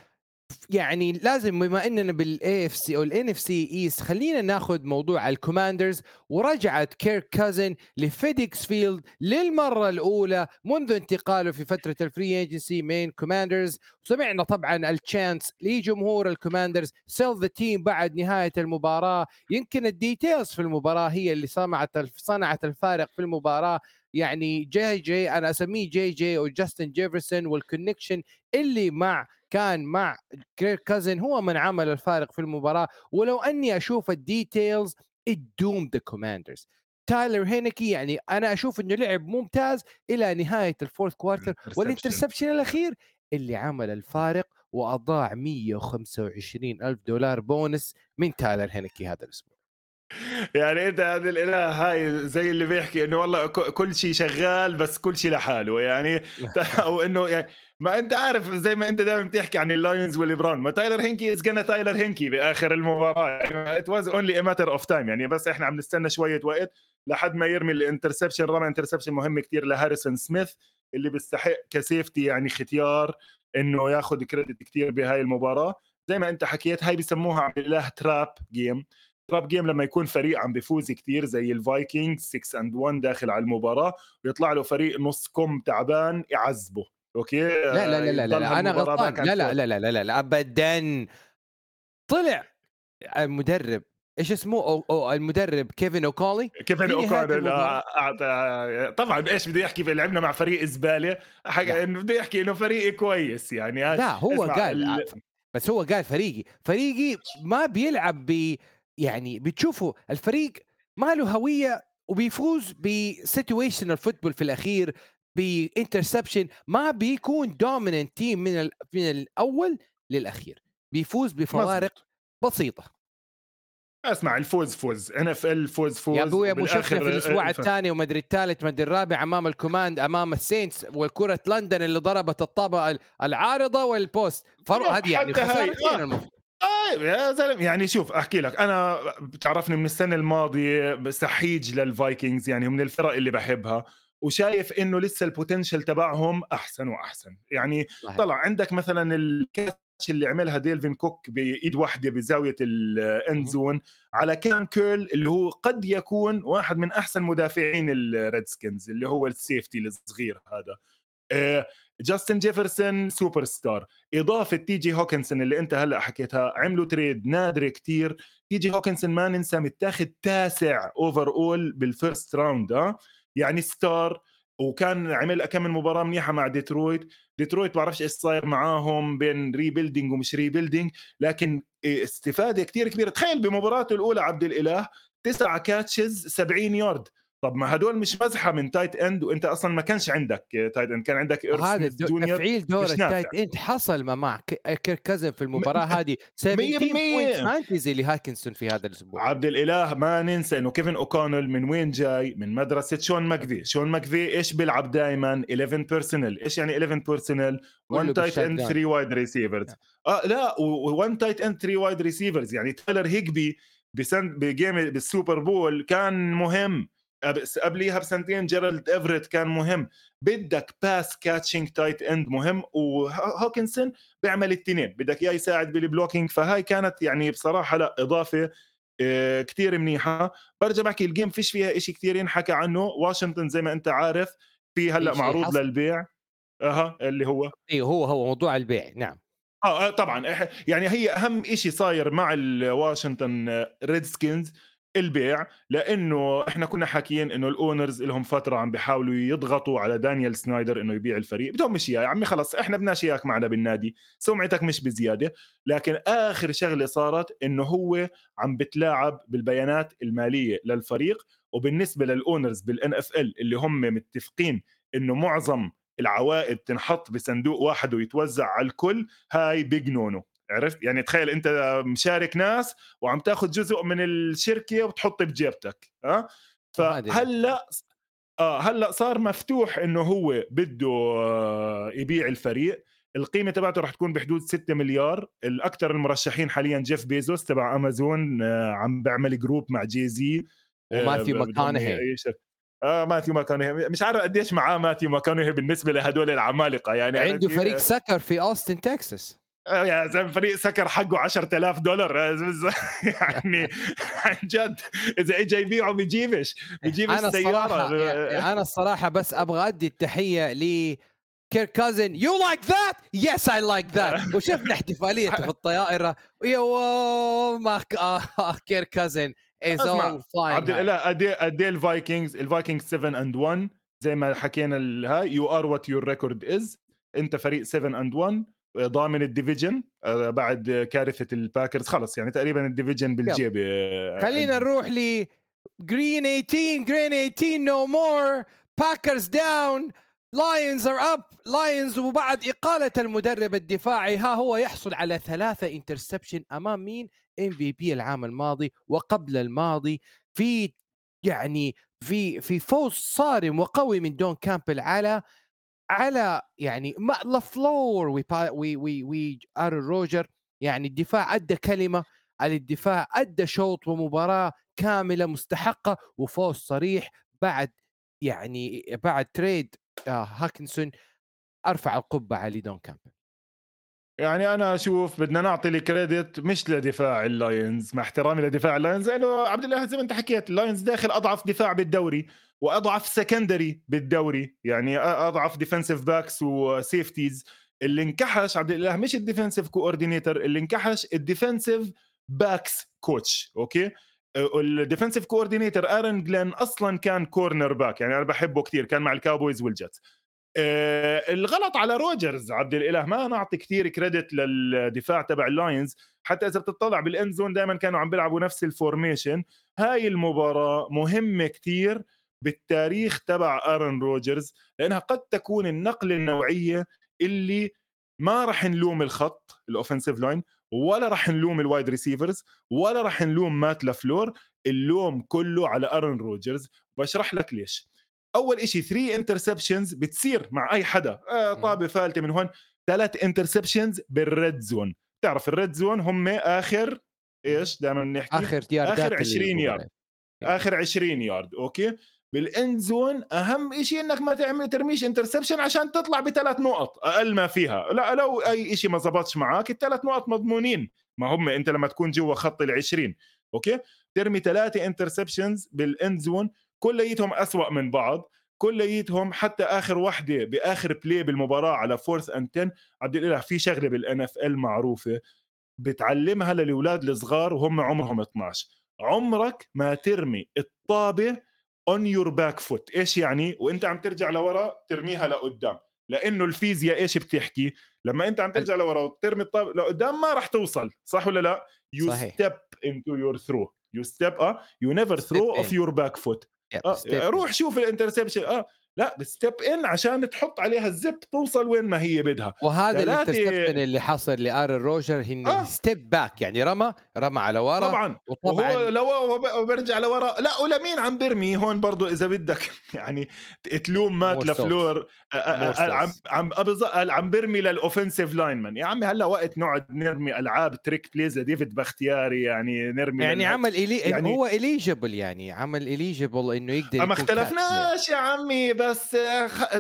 يعني لازم بما إننا بال AFC أو ال NFC East خلينا ناخذ موضوع الكوماندرز. ورجعت كيرك كازنز لفيديكس فيلد للمرة الأولى منذ انتقاله في فترة ال free agency من كوماندرز وسمعنا طبعا ال chants لجمهور الكوماندرز. sell the team بعد نهاية المباراة. يمكن ال details في المباراة هي اللي صنعت صنعت الفارق في المباراة. يعني جي جي أنا أسميه جي جي وجاستن جيفرسون وال connection اللي مع كان مع كيرك كازنز هو من عمل الفارق في المباراة. ولو أني أشوف ال details ال doomed the Commanders تايلر هينكي يعني أنا أشوف إنه لعب ممتاز إلى نهاية ال fourth quarter وال interception الأخير اللي عمل الفارق وأضاع 125 ألف دولار بونس من تايلر هينكي هذا الأسبوع. يعني انت عبد الإله هاي زي اللي بيحكي إنه والله كل شيء شغال بس كل شيء لحاله يعني أو إنه يعني ما أنت عارف زي ما أنت دائما بتحكي عن اللاينز والبراون ما تايلر هينكي is gonna تايلر هينكي بآخر المباراة it was only a matter of time يعني بس إحنا عم نستنى شوية وقت لحد ما يرمي ال interception رمى interception مهم كثير لهاريسون سميث اللي بيستحق ك safety يعني ختيار إنه ياخذ credit كثير بهاي المباراة. زي ما أنت حكيت هاي بسموها عم trap game trap game لما يكون فريق عم بيفوز كثير زي الفايكنج 6 and 1 داخل على المباراة ويطلع له فريق نص كم تعبان يعذبه. okay؟ لا لا لا لا, لا, لا أنا غلطان. لا لا, لا لا لا لا لا ابدا. طلع المدرب. إيش اسمه؟ أو أو المدرب كيفن اوكونل كيفن اوكونل طبعا إيش بده يحكي؟ لعبنا مع فريق زباله حاجة إنه بده يحكي إنه فريق كويس يعني. لا هو قال ال... بس هو قال فريقي. فريقي ما بيلعب ب يعني بتشوفوا الفريق ما له هوية وبيفوز ب situational football في الأخير ب interception ما بيكون dominant team من من الأول للأخير بيفوز بفوارق بسيطة. اسمع الفوز فوز NFL فوز فوز يا أبوي أبو شفنا في الأسبوع آه، الثاني ومدري الثالث مدري الرابع أمام الكوماند أمام السينتس وكرة لندن اللي ضربت الطابه العارضة وال post. فرق هذه يعني خسارتين المفروض. طيب يا زلمة يعني شوف أحكي لك أنا بتعرفني من السنة الماضية سحيج للفايكنجز يعني من الفرق اللي بحبها وشايف إنه لسه ال potential تبعهم أحسن وأحسن. يعني صحيح. طلع عندك مثلا ال catch اللي عملها دالفين كوك بإيد واحدة بزاوية ال end zone على كام كيرل اللي هو قد يكون واحد من أحسن مدافعين الريدسكنز اللي هو ال safety الصغير هذا. جاستن جيفرسون سوبر ستار إضافة تي جي هوكنسون اللي أنت هلأ حكيتها عملوا trade نادره كتير. تي جي هوكنسون ما ننسى متاخد تاسع overall بال first round آه؟ يعني star وكان عمل كم مباراة منيحة مع ديترويت ديترويت بعرفش إيش صاير معاهم بين rebuilding ومش rebuilding لكن استفادة كتير كبيرة. تخيل بمباراته الأولى عبد الإله تسعة catches 70 يارد طب ما هدول مش مزحة من tight end وأنت أصلا ما كانش عندك tight end كان عندك هذا تفعيل دور التايت end حصل ما مع كيرك كازنز في المباراة هذه. 17 point fantasy لهاكنسون في هذا الأسبوع. عبد الإله ما ننسى إنه كيفن اوكونل من وين جاي؟ من مدرسة شون ماكفاي. شون ماكفاي إيش بيلعب دائما 11 personnel إيش يعني 11 personnel 1 tight end 3 wide receivers آه لا و1 tight end 3 wide receivers يعني تايلر هيجبي بسن ب game بال Super Bowl كان مهم. قبليها بسنتين جيرالد إيفريت كان مهم. بدك pass catching tight end مهم وهوكنسون بيعمل الاثنين بدك إياه يساعد بال blocking فهاي كانت يعني بصراحة لا إضافة آه، كثير منيحة. برجع بحكي ال game فيش فيها شيء كثير ينحكى عنه. واشنطن زي ما أنت عارف في هلأ معروض حصل. للبيع. أها اللي هو؟ أيوه هو هو موضوع البيع نعم. آه, آه، طبعا. يعني هي أهم شيء صاير مع الواشنطن ريدسكنز البيع لأنه إحنا كنا حاكيين إنه ال owners لهم فترة عم بيحاولوا يضغطوا على دانيال سنايدر إنه يبيع الفريق. بدهم مش يا عمي خلص إحنا بدناش اياك معنا بالنادي سمعتك مش بزيادة. لكن آخر شغلة صارت إنه هو عم بتلاعب بالبيانات المالية للفريق وبالنسبة لل owners بال NFL اللي هم متفقين إنه معظم العوائد تنحط بصندوق واحد ويتوزع على الكل هاي big no-no عرفت؟ يعني تخيل انت مشارك ناس وعم تاخذ جزء من الشركة وتحط بجيبتك ها؟ فهلأ آه هلأ صار مفتوح إنه هو بده آه يبيع الفريق. القيمة تبعته رح تكون بحدود 6 مليار. الأكثر المرشحين حاليا جيف بيزوس تبع أمازون آه عم بيعمل group مع جي زي وماثيو آه ماكونهي آه ماثيو ماكونهي مش عارف قديش معاه ماثيو ماكونهي بالنسبة لهدول العمالقة يعني عنده فريق soccer في أوستن تكساس آه، يا زلمه فريق soccer حقه 10000 دولار. يعني عن جد إذا اجى يبيعه بيجيبش. بيجيب أنا السياره يعني أنا الصراحة بس أبغى أدي التحية ل Kirk Cousins you like that yes I like that وشفنا احتفاليته في الطائره يو ماك كير كازن از اول فاين عبد الاله قد الفايكنجز. الفايكنجز 7 اند 1 زي ما حكينا هاي يو ار وات يور ريكورد از أنت فريق 7 اند 1 ضامن الديفيجن آه، بعد كارثة الباكرز. خلص يعني تقريبا الديفيجن بالجيب آه، خلينا نروح ل جرين 18 جرين 18 نو مور باكرز داون لاينز ار اب لاينز وبعد إقالة المدرب الدفاعي ها هو يحصل على ثلاثة انترسبشن أمام مين؟ MVP العام الماضي وقبل الماضي. في يعني في في فوز صارم وقوي من دون كامبل على على يعني لافلور وي وي وي آرون روجرز يعني الدفاع أدى كلمة على الدفاع أدى شوط ومباراة كاملة مستحقة وفوز صريح بعد يعني بعد trade آه هاكنسون أرفع القبعة لدون كامبل يعني أنا أشوف بدنا نعطي ال credit مش لدفاع اللاينز مع احترامي لدفاع اللاينز لأنه عبد الله زي ما أنت حكيت اللاينز داخل أضعف دفاع بالدوري. وأضعف secondary بالدوري. يعني أضعف defensive backs و safeties اللي انكحش عبد الله مش ال defensive coordinator اللي انكحش ال defensive backs coach okay؟ ال defensive coordinator ارن جلين أصلا كان cornerback يعني أنا بحبه كثير كان مع الكاوبويز والجيتس آه الغلط على روجرز عبد الإله ما نعطي كثير credit للدفاع تبع اللاينز حتى إذا بتطلع بال end zone دائما كانوا عم بيلعبوا نفس ال formation هاي المباراة مهمة كثير بالتاريخ تبع آرن روجرز لأنها قد تكون النقلة النوعية اللي ما راح نلوم الخط ال offensive line ولا راح نلوم ال wide receivers ولا راح نلوم مات لافلور اللوم كله على آرن روجرز. بشرح لك ليش. أول شيء 3 interceptions بتصير مع أي حدا. آه طابة فالتة من هون. ثلاث interceptions بال red zone بتعرف ال red zone هم آخر إيش؟ دائما نحكي. آخر آخر 20 يارد آخر 20 يارد okay؟ بال end zone أهم شيء إنك ما تعمل ترميش interception عشان تطلع بثلاث نقط أقل ما فيها. لا لو أي شيء ما زبطش معك الثلاث نقط مضمونين. ما هم أنت لما تكون جوا خط ال 20 okay؟ ترمي ثلاثة interceptions بال end zone كليتهم اسوء من بعض. كليتهم حتى آخر وحدة بآخر play بالمباراة على fourth and 10 عبد الإله في شغلة بال NFL معروفة بتعلمها للأولاد الصغار وهم عمرهم 12 عمرك ما ترمي الطابة on your back foot إيش يعني؟ وإنت عم ترجع لورا ترميها لقدام. لأنه الفيزياء إيش بتحكي؟ لما إنت عم ترجع لورا وترمي الطابه لقدام ما راح توصل صح ولا لا؟ يو ستيب انتو يور ثرو يو ستيب آه يو نيفر ثرو اوف يور باك فوت روح شوف الانترسبشن آه لا بستيب ان عشان تحط عليها الزب توصل وين ما هي بدها. وهذا الانترسبشن اللي حصل لأرن روجر هي آه. ستيب باك يعني رمى رمى على ورا طبعا. وطبعا وهو لو برجع لورا. لا ولمين عم برمي هون برضو إذا بدك. يعني تلوم مات لفلور. عم عم عم برمي لل offensive lineman يا عمي هلا وقت نقعد نرمي ألعاب trick plays ديفيد بختياري يعني نرمي يعني عمل إلي... يعني هو eligible يعني عمل eligible إنه يقدر ما اختلفناش يا عمي. بس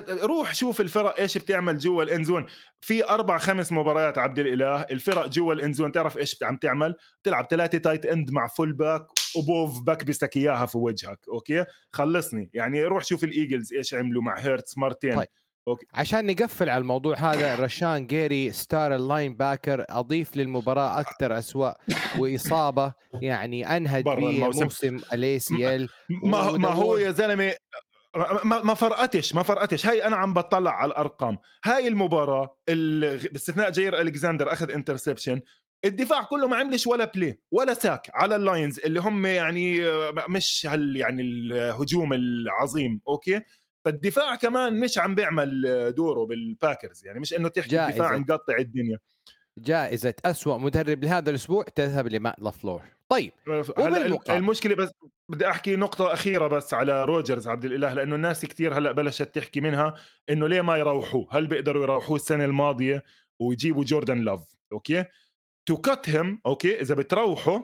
روح شوف الفرق إيش بتعمل جوا ال end zone. في أربع خمس مباريات عبد الإله الفرق جوا ال end zone تعرف إيش عم تعمل؟ تلعب ثلاثة tight end مع fullback وبوف بكبسك إياها في وجهك أوكي؟ خلصني. يعني روح شوف الإيجلز إيش عملوا مع هيرتس مرتين طيب. okay. عشان نقفل على الموضوع هذا رشان جيري ستار ال linebacker أضيف للمباراة أكثر أسوأ وإصابة يعني أنهت به موسم ال ACL ما, ما هو يا زلمة ما ما فرقتش ما فرقتش. هاي أنا عم بطلع على الأرقام. هاي المباراة باستثناء جير الكساندر أخذ interception الدفاع كله ما عملش ولا play ولا sack على اللاينز اللي هم يعني مش هال يعني الهجوم العظيم أوكي؟ فالدفاع كمان مش عم بيعمل دوره بالباكرز يعني مش إنه تحكي الدفاع مقطع الدنيا. جائزة أسوأ مدرب لهذا الأسبوع تذهب لمات لافلور طيب هلا المشكلة بس بدي أحكي نقطة أخيرة بس على روجرز عبد الإله لأنه الناس كثير هلأ بلشت تحكي منها إنه ليه ما يروحوه؟ هل بيقدروا يروحوه السنة الماضية ويجيبوا جوردن لوف؟ أوكي؟ to cut him okay؟ إذا بتروحوا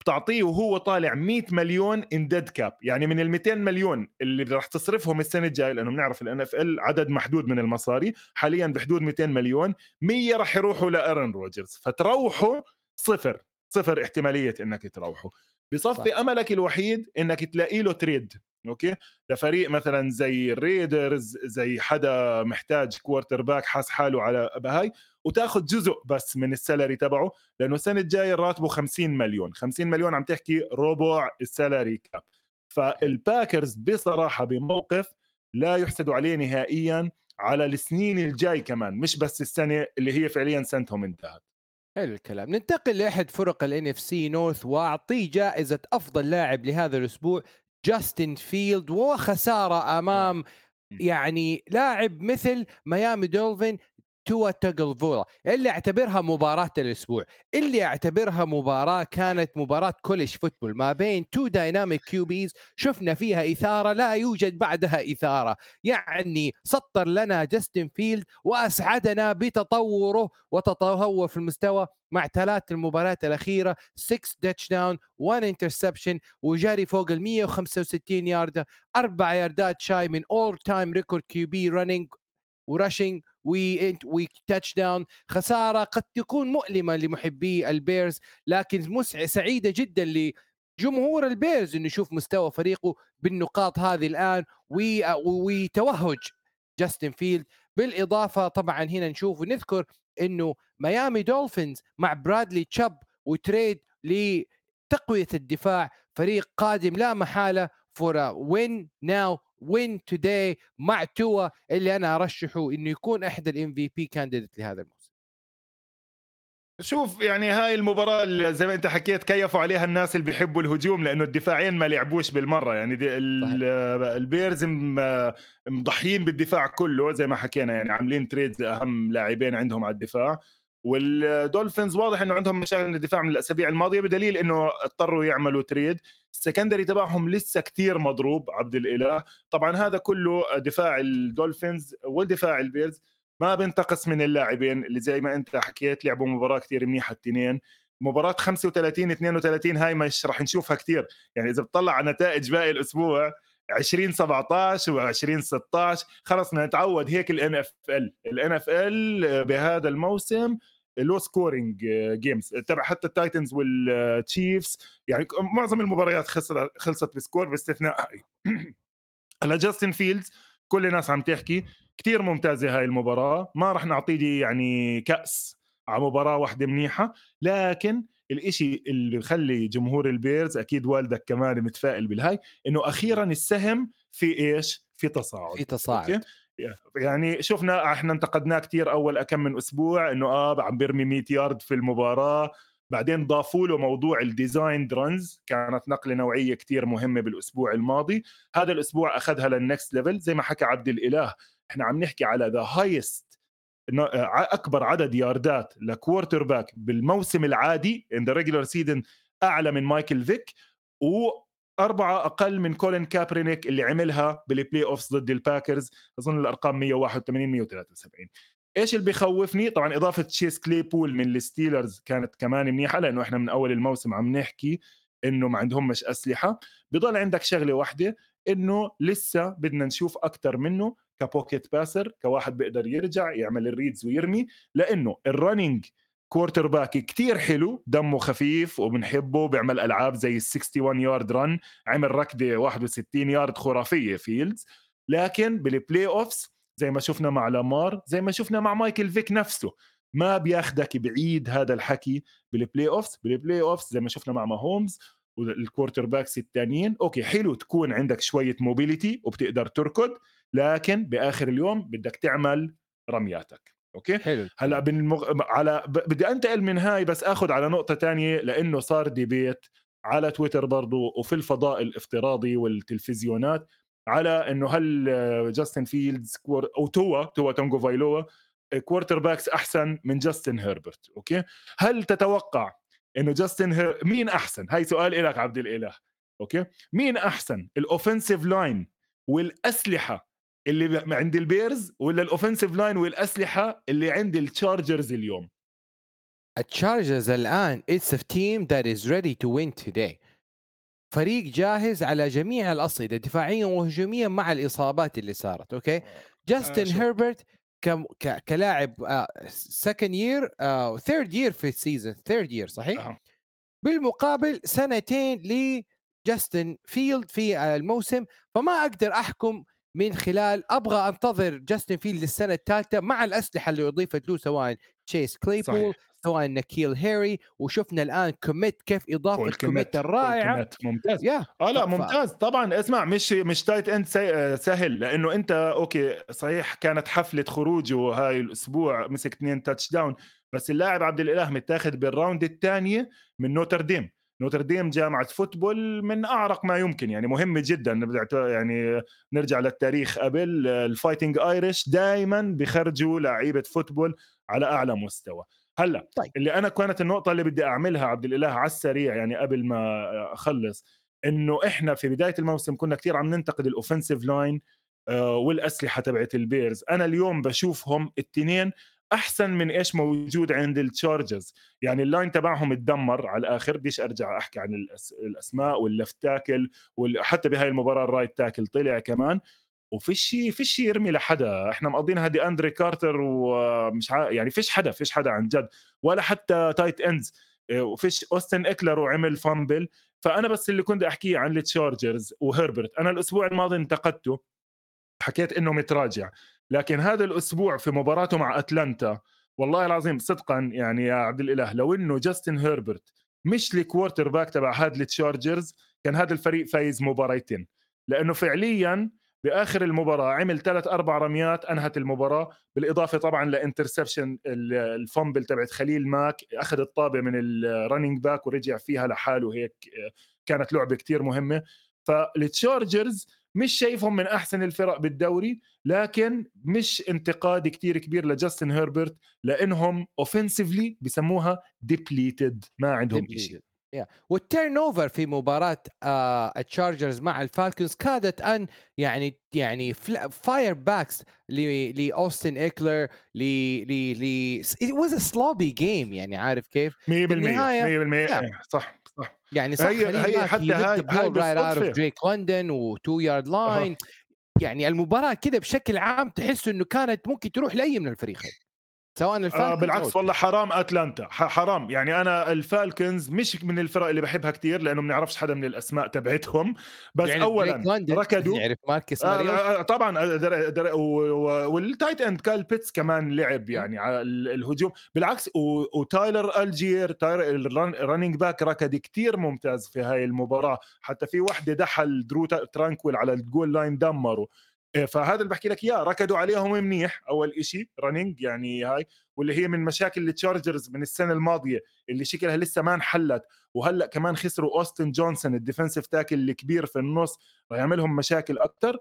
بتعطيه وهو طالع 100 مليون in dead cap يعني من ال 200 مليون اللي راح تصرفهم السنة الجاية لأنه بنعرف ال NFL عدد محدود من المصاري حاليا بحدود 200 مليون 100 راح يروحوا لأرن روجرز فتروحوا صفر. صفر احتمالية إنك تروحه. بصفي صح. أملك الوحيد إنك تلاقي له trade okay؟ لفريق مثلا زي الريدرز زي حدا محتاج quarterback حاس حاله على بهاي وتاخذ جزء بس من ال salary تبعه لأنه السنة الجاية راتبه 50 مليون. 50 مليون عم تحكي ربع ال salary cap فالباكرز بصراحة بموقف لا يحسد عليه نهائيا على السنين الجاي كمان مش بس السنة اللي هي فعليا سنتهم انتهت. حلو الكلام. ننتقل لأحد فرق ال NFC North وأعطيه جائزة أفضل لاعب لهذا الأسبوع جاستن فيلد وخسارة أمام يعني لاعب مثل ميامي دولفين توا اللي أعتبرها مباراة الأسبوع. اللي أعتبرها مباراة كانت مباراة college football. ما بين two dynamic QBs شفنا فيها إثارة لا يوجد بعدها إثارة. يعني سطر لنا جاستن فيلد وأسعدنا بتطوره وتطور في المستوى مع ثلاث المباريات الأخيرة. 6 touchdown 1 interception وجاري فوق ال 165 يارده أربع ياردات شاي من اول تايم ريكورد كيو بي رننج ورشنج وتاتش داون خسارة قد تكون مؤلمة لمحبي البيرز لكن سعيدة جدا لجمهور البيرز إنه يشوف مستوى فريقه بالنقاط هذه الآن وتوهج جاستن فيلد بالإضافة طبعا هنا نشوف ونذكر إنه ميامي دولفينز مع برادلي تشاب وتريد لتقوية الدفاع فريق قادم لا محالة for win now win today مع توا اللي أنا أرشحه إنه يكون أحد ال MVP candidate لهذا الموسم. شوف يعني هاي المباراة اللي زي ما أنت حكيت كيفوا عليها الناس اللي بيحبوا الهجوم لأنه الدفاعين ما لعبوش بالمرة. يعني the البيرز مضحيين بالدفاع كله زي ما حكينا يعني عاملين trade أهم لاعبين عندهم على الدفاع. والدولفينز واضح إنه عندهم مشاكل الدفاع من الأسابيع الماضية بدليل إنه اضطروا يعملوا trade. ال secondary تبعهم لسه كتير مضروب عبد الإله. طبعا هذا كله دفاع الدولفينز ودفاع البيرز ما بينتقص من اللاعبين اللي زي ما أنت حكيت لعبوا مباراة كتير منيحة الاثنين مباراة 35 32 هاي مش راح نشوفها كثير يعني إذا بتطلع على نتائج باقي الأسبوع 2017 و2016 خلص نتعود هيك ال NFL ال NFL بهذا الموسم low scoring games تبع حتى التايتنز والتشيفز. يعني معظم المباريات خلصت خلصت ب score باستثناء هاي. هلا جاستن فيلدز كل الناس عم تحكي كثير ممتازة هاي المباراة. ما راح نعطيه يعني كأس على مباراة واحدة منيحة. لكن الإشي اللي بخلي جمهور البيرز أكيد ولديك كمان متفائل بالهاي إنه أخيرا السهم في إيش؟ في تصاعد. في تصاعد. يعني شفنا إحنا انتقدناه كثير اول كم من أسبوع انه آه عم بيرمي 100 يارد في المباراة. بعدين ضافوا له موضوع ال designed runs كانت نقلة نوعية كثير مهمة بالاسبوع الماضي. هذا الأسبوع اخذها لل next level زي ما حكى عبد الاله إحنا عم نحكي على the highest اكبر عدد ياردات ل quarterback بالموسم العادي in the regular season اعلى من مايكل فيك. وأربعة أقل من كولين كابرينيك اللي عملها بال playoffs ضد الباكرز أظن الأرقام 181 173 إيش اللي بخوفني طبعا إضافة تشيس كليبول من الستيلرز كانت كمان منيحة لأنه إحنا من أول الموسم عم نحكي إنه ما عندهم مش أسلحة. بضل عندك شغلة واحدة إنه لسه بدنا نشوف أكثر منه ك pocket passer كواحد بيقدر يرجع يعمل ال reads ويرمي لأنه ال running quarterback كثير حلو دمه خفيف وبنحبه بيعمل ألعاب زي ال 61 yard run عمل ركضة 61 يارد خرافية فيلدز لكن بال playoffs زي ما شفنا مع لامار زي ما شفنا مع مايكل فيك نفسه ما بياخدك بعيد هذا الحكي بال playoffs بال playoffs زي ما شفنا مع ماهومز وال quarterbacks الثانيين okay حلو تكون عندك شوية mobility وبتقدر تركض لكن بآخر اليوم بدك تعمل رمياتك. okay؟ حلو. هلأ بالمغ... على بدي أنتقل من هاي بس آخذ على نقطة تانية لأنه صار debate على تويتر برضو وفي الفضاء الافتراضي والتلفزيونات على إنه هل جاستن فيلدز كور... أو توا توا تونجوفايلوا quarterbacks أحسن من جاستن هيربرت. okay؟ هل تتوقع إنه جاستن هير... مين أحسن؟ هاي سؤال لك عبد الإله. okay؟ مين أحسن؟ ال offensive line والأسلحة اللي عند البيرز ولا ال offensive line والأسلحة اللي عند التشارجرز اليوم التشارجرز الآن it's a team that is ready to win today فريق جاهز على جميع الأصعدة دفاعيا وهجوميا مع الإصابات اللي صارت okay جاستن هيربرت كلاعب second year third year في ال season third year صحيح؟ آه. بالمقابل سنتين لجاستن فيلد في الموسم فما أقدر أحكم من خلال أبغى أنتظر جاستن فيلد للسنة الثالثة مع الأسلحة اللي اضيفت له سواء تشيس كليبول سواء نكيل هيري وشفنا الآن كوميت كيف إضافة الكوميت الرائعه ممتاز. yeah. آه لا ممتاز. طبعا اسمع مش مش tight end سهل لأنه أنت okay صحيح كانت حفلة خروجه هاي الأسبوع مسك اثنين touchdown بس اللاعب عبد الإله متاخذ بال round الثانية من نوترديم نوترديم جامعة football من أعرق ما يمكن يعني مهمه جدا يعني نرجع للتاريخ قبل. الفايتنج آيرش دائما بخرجوا لعيبة football على أعلى مستوى. هلأ طيب. اللي أنا كانت النقطة اللي بدي أعملها عبد الإله على السريع يعني قبل ما أخلص إنه إحنا في بداية الموسم كنا كثير عم ننتقد ال offensive line آه، والأسلحة تبعت البيرز. أنا اليوم بشوفهم الاثنين أحسن من إيش موجود عند التشارجرز يعني ال line تبعهم تدمر على الآخر. بديش أرجع أحكي عن الأسماء وال left tackle وحتى بهاي المباراة ال right tackle طلع كمان. وفيش فيش يرمي لحدا. إحنا مقضينها دي أندري كارتر ومش ع... يعني فيش حدا فيش حدا عن جد. ولا حتى tight ends آه، وفيش أوستن إكلر وعمل fumble فأنا بس اللي كنت أحكيه عن التشارجرز وهربرت. أنا الأسبوع الماضي انتقدته. حكيت إنه متراجع. لكن هذا الأسبوع في مباراته مع أتلانتا والله العظيم صدقا يعني يا عبد الإله لو إنه جاستن هيربرت مش ال quarterback تبع هذا التشارجرز كان هذا الفريق فايز مباريتين. لأنه فعليا بآخر المباراة عمل ثلاث أربع رميات أنهت المباراة بالإضافة طبعا لل interception ال fumble تبعت خليل ماك أخذ الطابة من ال running back ورجع فيها لحاله هيك كانت لعبة كتير مهمة. فالتشارجرز مش شايفهم من أحسن الفرق بالدوري. لكن مش انتقاد كتير كبير لجاستن هيربرت لأنهم اوفنسively بسموها depleted ما عندهم شيء يا والتيرن اوفر في مباراة آه التشارجرز مع الفالكونز كادت أن يعني يعني فاير باكس لاوستن ايكلر ل ل ل it was a sloppy game يعني عارف كيف؟ 100% 100% النهاية- إيه، صح صح. يعني صح هي- هي حتى هاي- هاي ball right out of بالصدفة. دريك لندن و2 يارد لاين يعني المباراة كده بشكل عام تحس إنه كانت ممكن تروح لأي من الفريقين. سواء آه الفالكونز بالعكس أو والله حرام أتلانتا. حرام. يعني أنا الفالكنز مش من الفرق اللي بحبها كتير لأنه ما بنعرفش حدا من الأسماء تبعتهم. بس يعني اولا ركضوا يعرف ماركس آه ماريوس آه طبعا آه، در در وال tight end كايل بيتس كمان لعب يعني على ال- الهجوم. بالعكس وتايلر الجير تايلر ال running back ركض كتير ممتاز في هاي المباراة. حتى في وحدة دحل درو ترانكويل على ال goal line دمره. فهذا اللي بحكي لك إياه. ركضوا عليهم منيح أول إشي running يعني هاي واللي هي من مشاكل التشارجرز من السنة الماضية اللي شكلها لسه ما انحلت وهلأ كمان خسروا اوستن جونسون ال defensive tackle الكبير في النص راح يعملهم مشاكل أكثر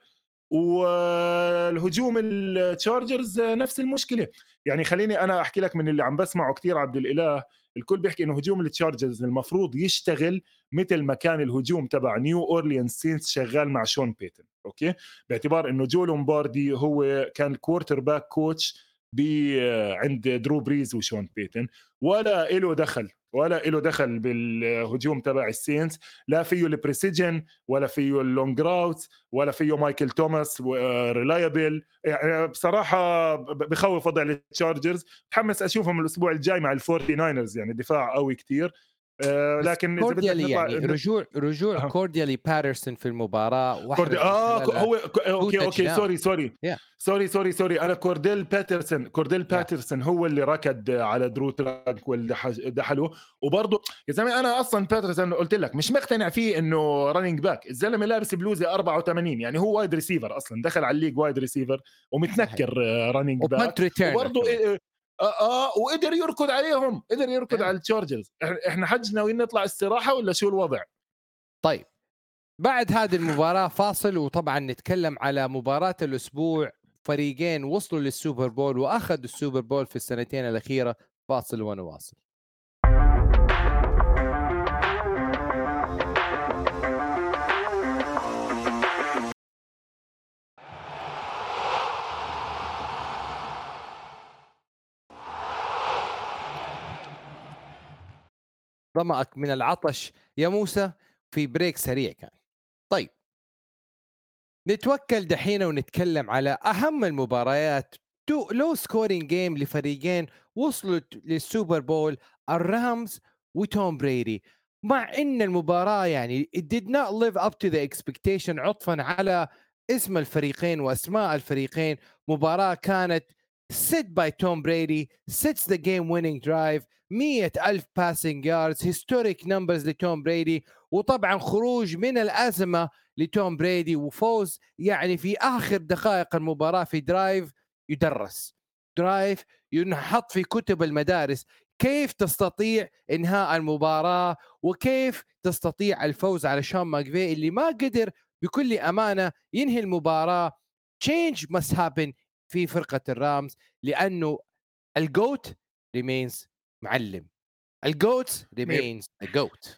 والهجوم التشارجرز نفس المشكلة. يعني خليني أنا أحكي لك من اللي عم بسمعه كثير عبد الإله الكل بيحكي إنه هجوم التشارجرز المفروض يشتغل مثل ما كان الهجوم تبع نيو اورليانز سينس شغال مع شون بيتن okay؟ باعتبار إنه جو لومباردي هو كان quarterback coach عند درو بريز وشون بيتن. ولا له دخل ولا له دخل بالهجوم تبع السينس لا فيه ال precision ولا فيه ال long routes ولا فيه مايكل توماس reliable يعني بصراحة ب- بخوف وضع التشارجرز متحمس أشوفهم الأسبوع الجاي مع الفورتي ناينرز يعني دفاع قوي كتير. آه، لكن كورديالي يعني رجوع رجوع أها. كورديالي باترسون في المباراة كوردي... آه هو كو- okay okay. sorry sorry Yeah. sorry sorry sorry أنا كورديل باترسون كورديل باترسون هو اللي ركض على درو ترانكويل دح- دحله وبرضه يا زلمة أنا أصلا باترسون قلت لك مش مقتنع فيه إنه running back الزلمة لابس بلوزة 84 يعني هو wide receiver أصلا دخل على ال league wide receiver ومتنكر running back وبرضه آه آه وقدر يركض عليهم قدر يركض Yeah. على التشارجرز إحنا حج ناويين نطلع استراحة ولا شو الوضع؟ طيب بعد هذه المباراة فاصل وطبعا نتكلم على مباراة الأسبوع فريقين وصلوا للسوبر بول وأخذوا السوبر بول في السنتين الأخيرة فاصل ونواصل ظمأك من العطش يا موسى في break سريع كان. طيب. نتوكل دحين ونتكلم على أهم المباريات. too low scoring game لفريقين وصلوا للسوبر بول الرامز وتوم بريدي. مع إن المباراة يعني it did not live up to the expectation عطفا على اسم الفريقين وأسماء الفريقين. مباراة كانت set by Tom Brady sets the game winning drive مية ألف passing yards historic numbers لتوم بريدي وطبعا خروج من الأزمة لتوم بريدي وفوز يعني في آخر دقائق المباراة في drive يدرس. drive ينحط في كتب المدارس. كيف تستطيع إنهاء المباراة؟ وكيف تستطيع الفوز على شون ماكفي اللي ما قدر بكل أمانة ينهي المباراة؟ change must happen في فرقة الرامز لأنه ال GOAT remains معلم. ال GOAT the GOAT.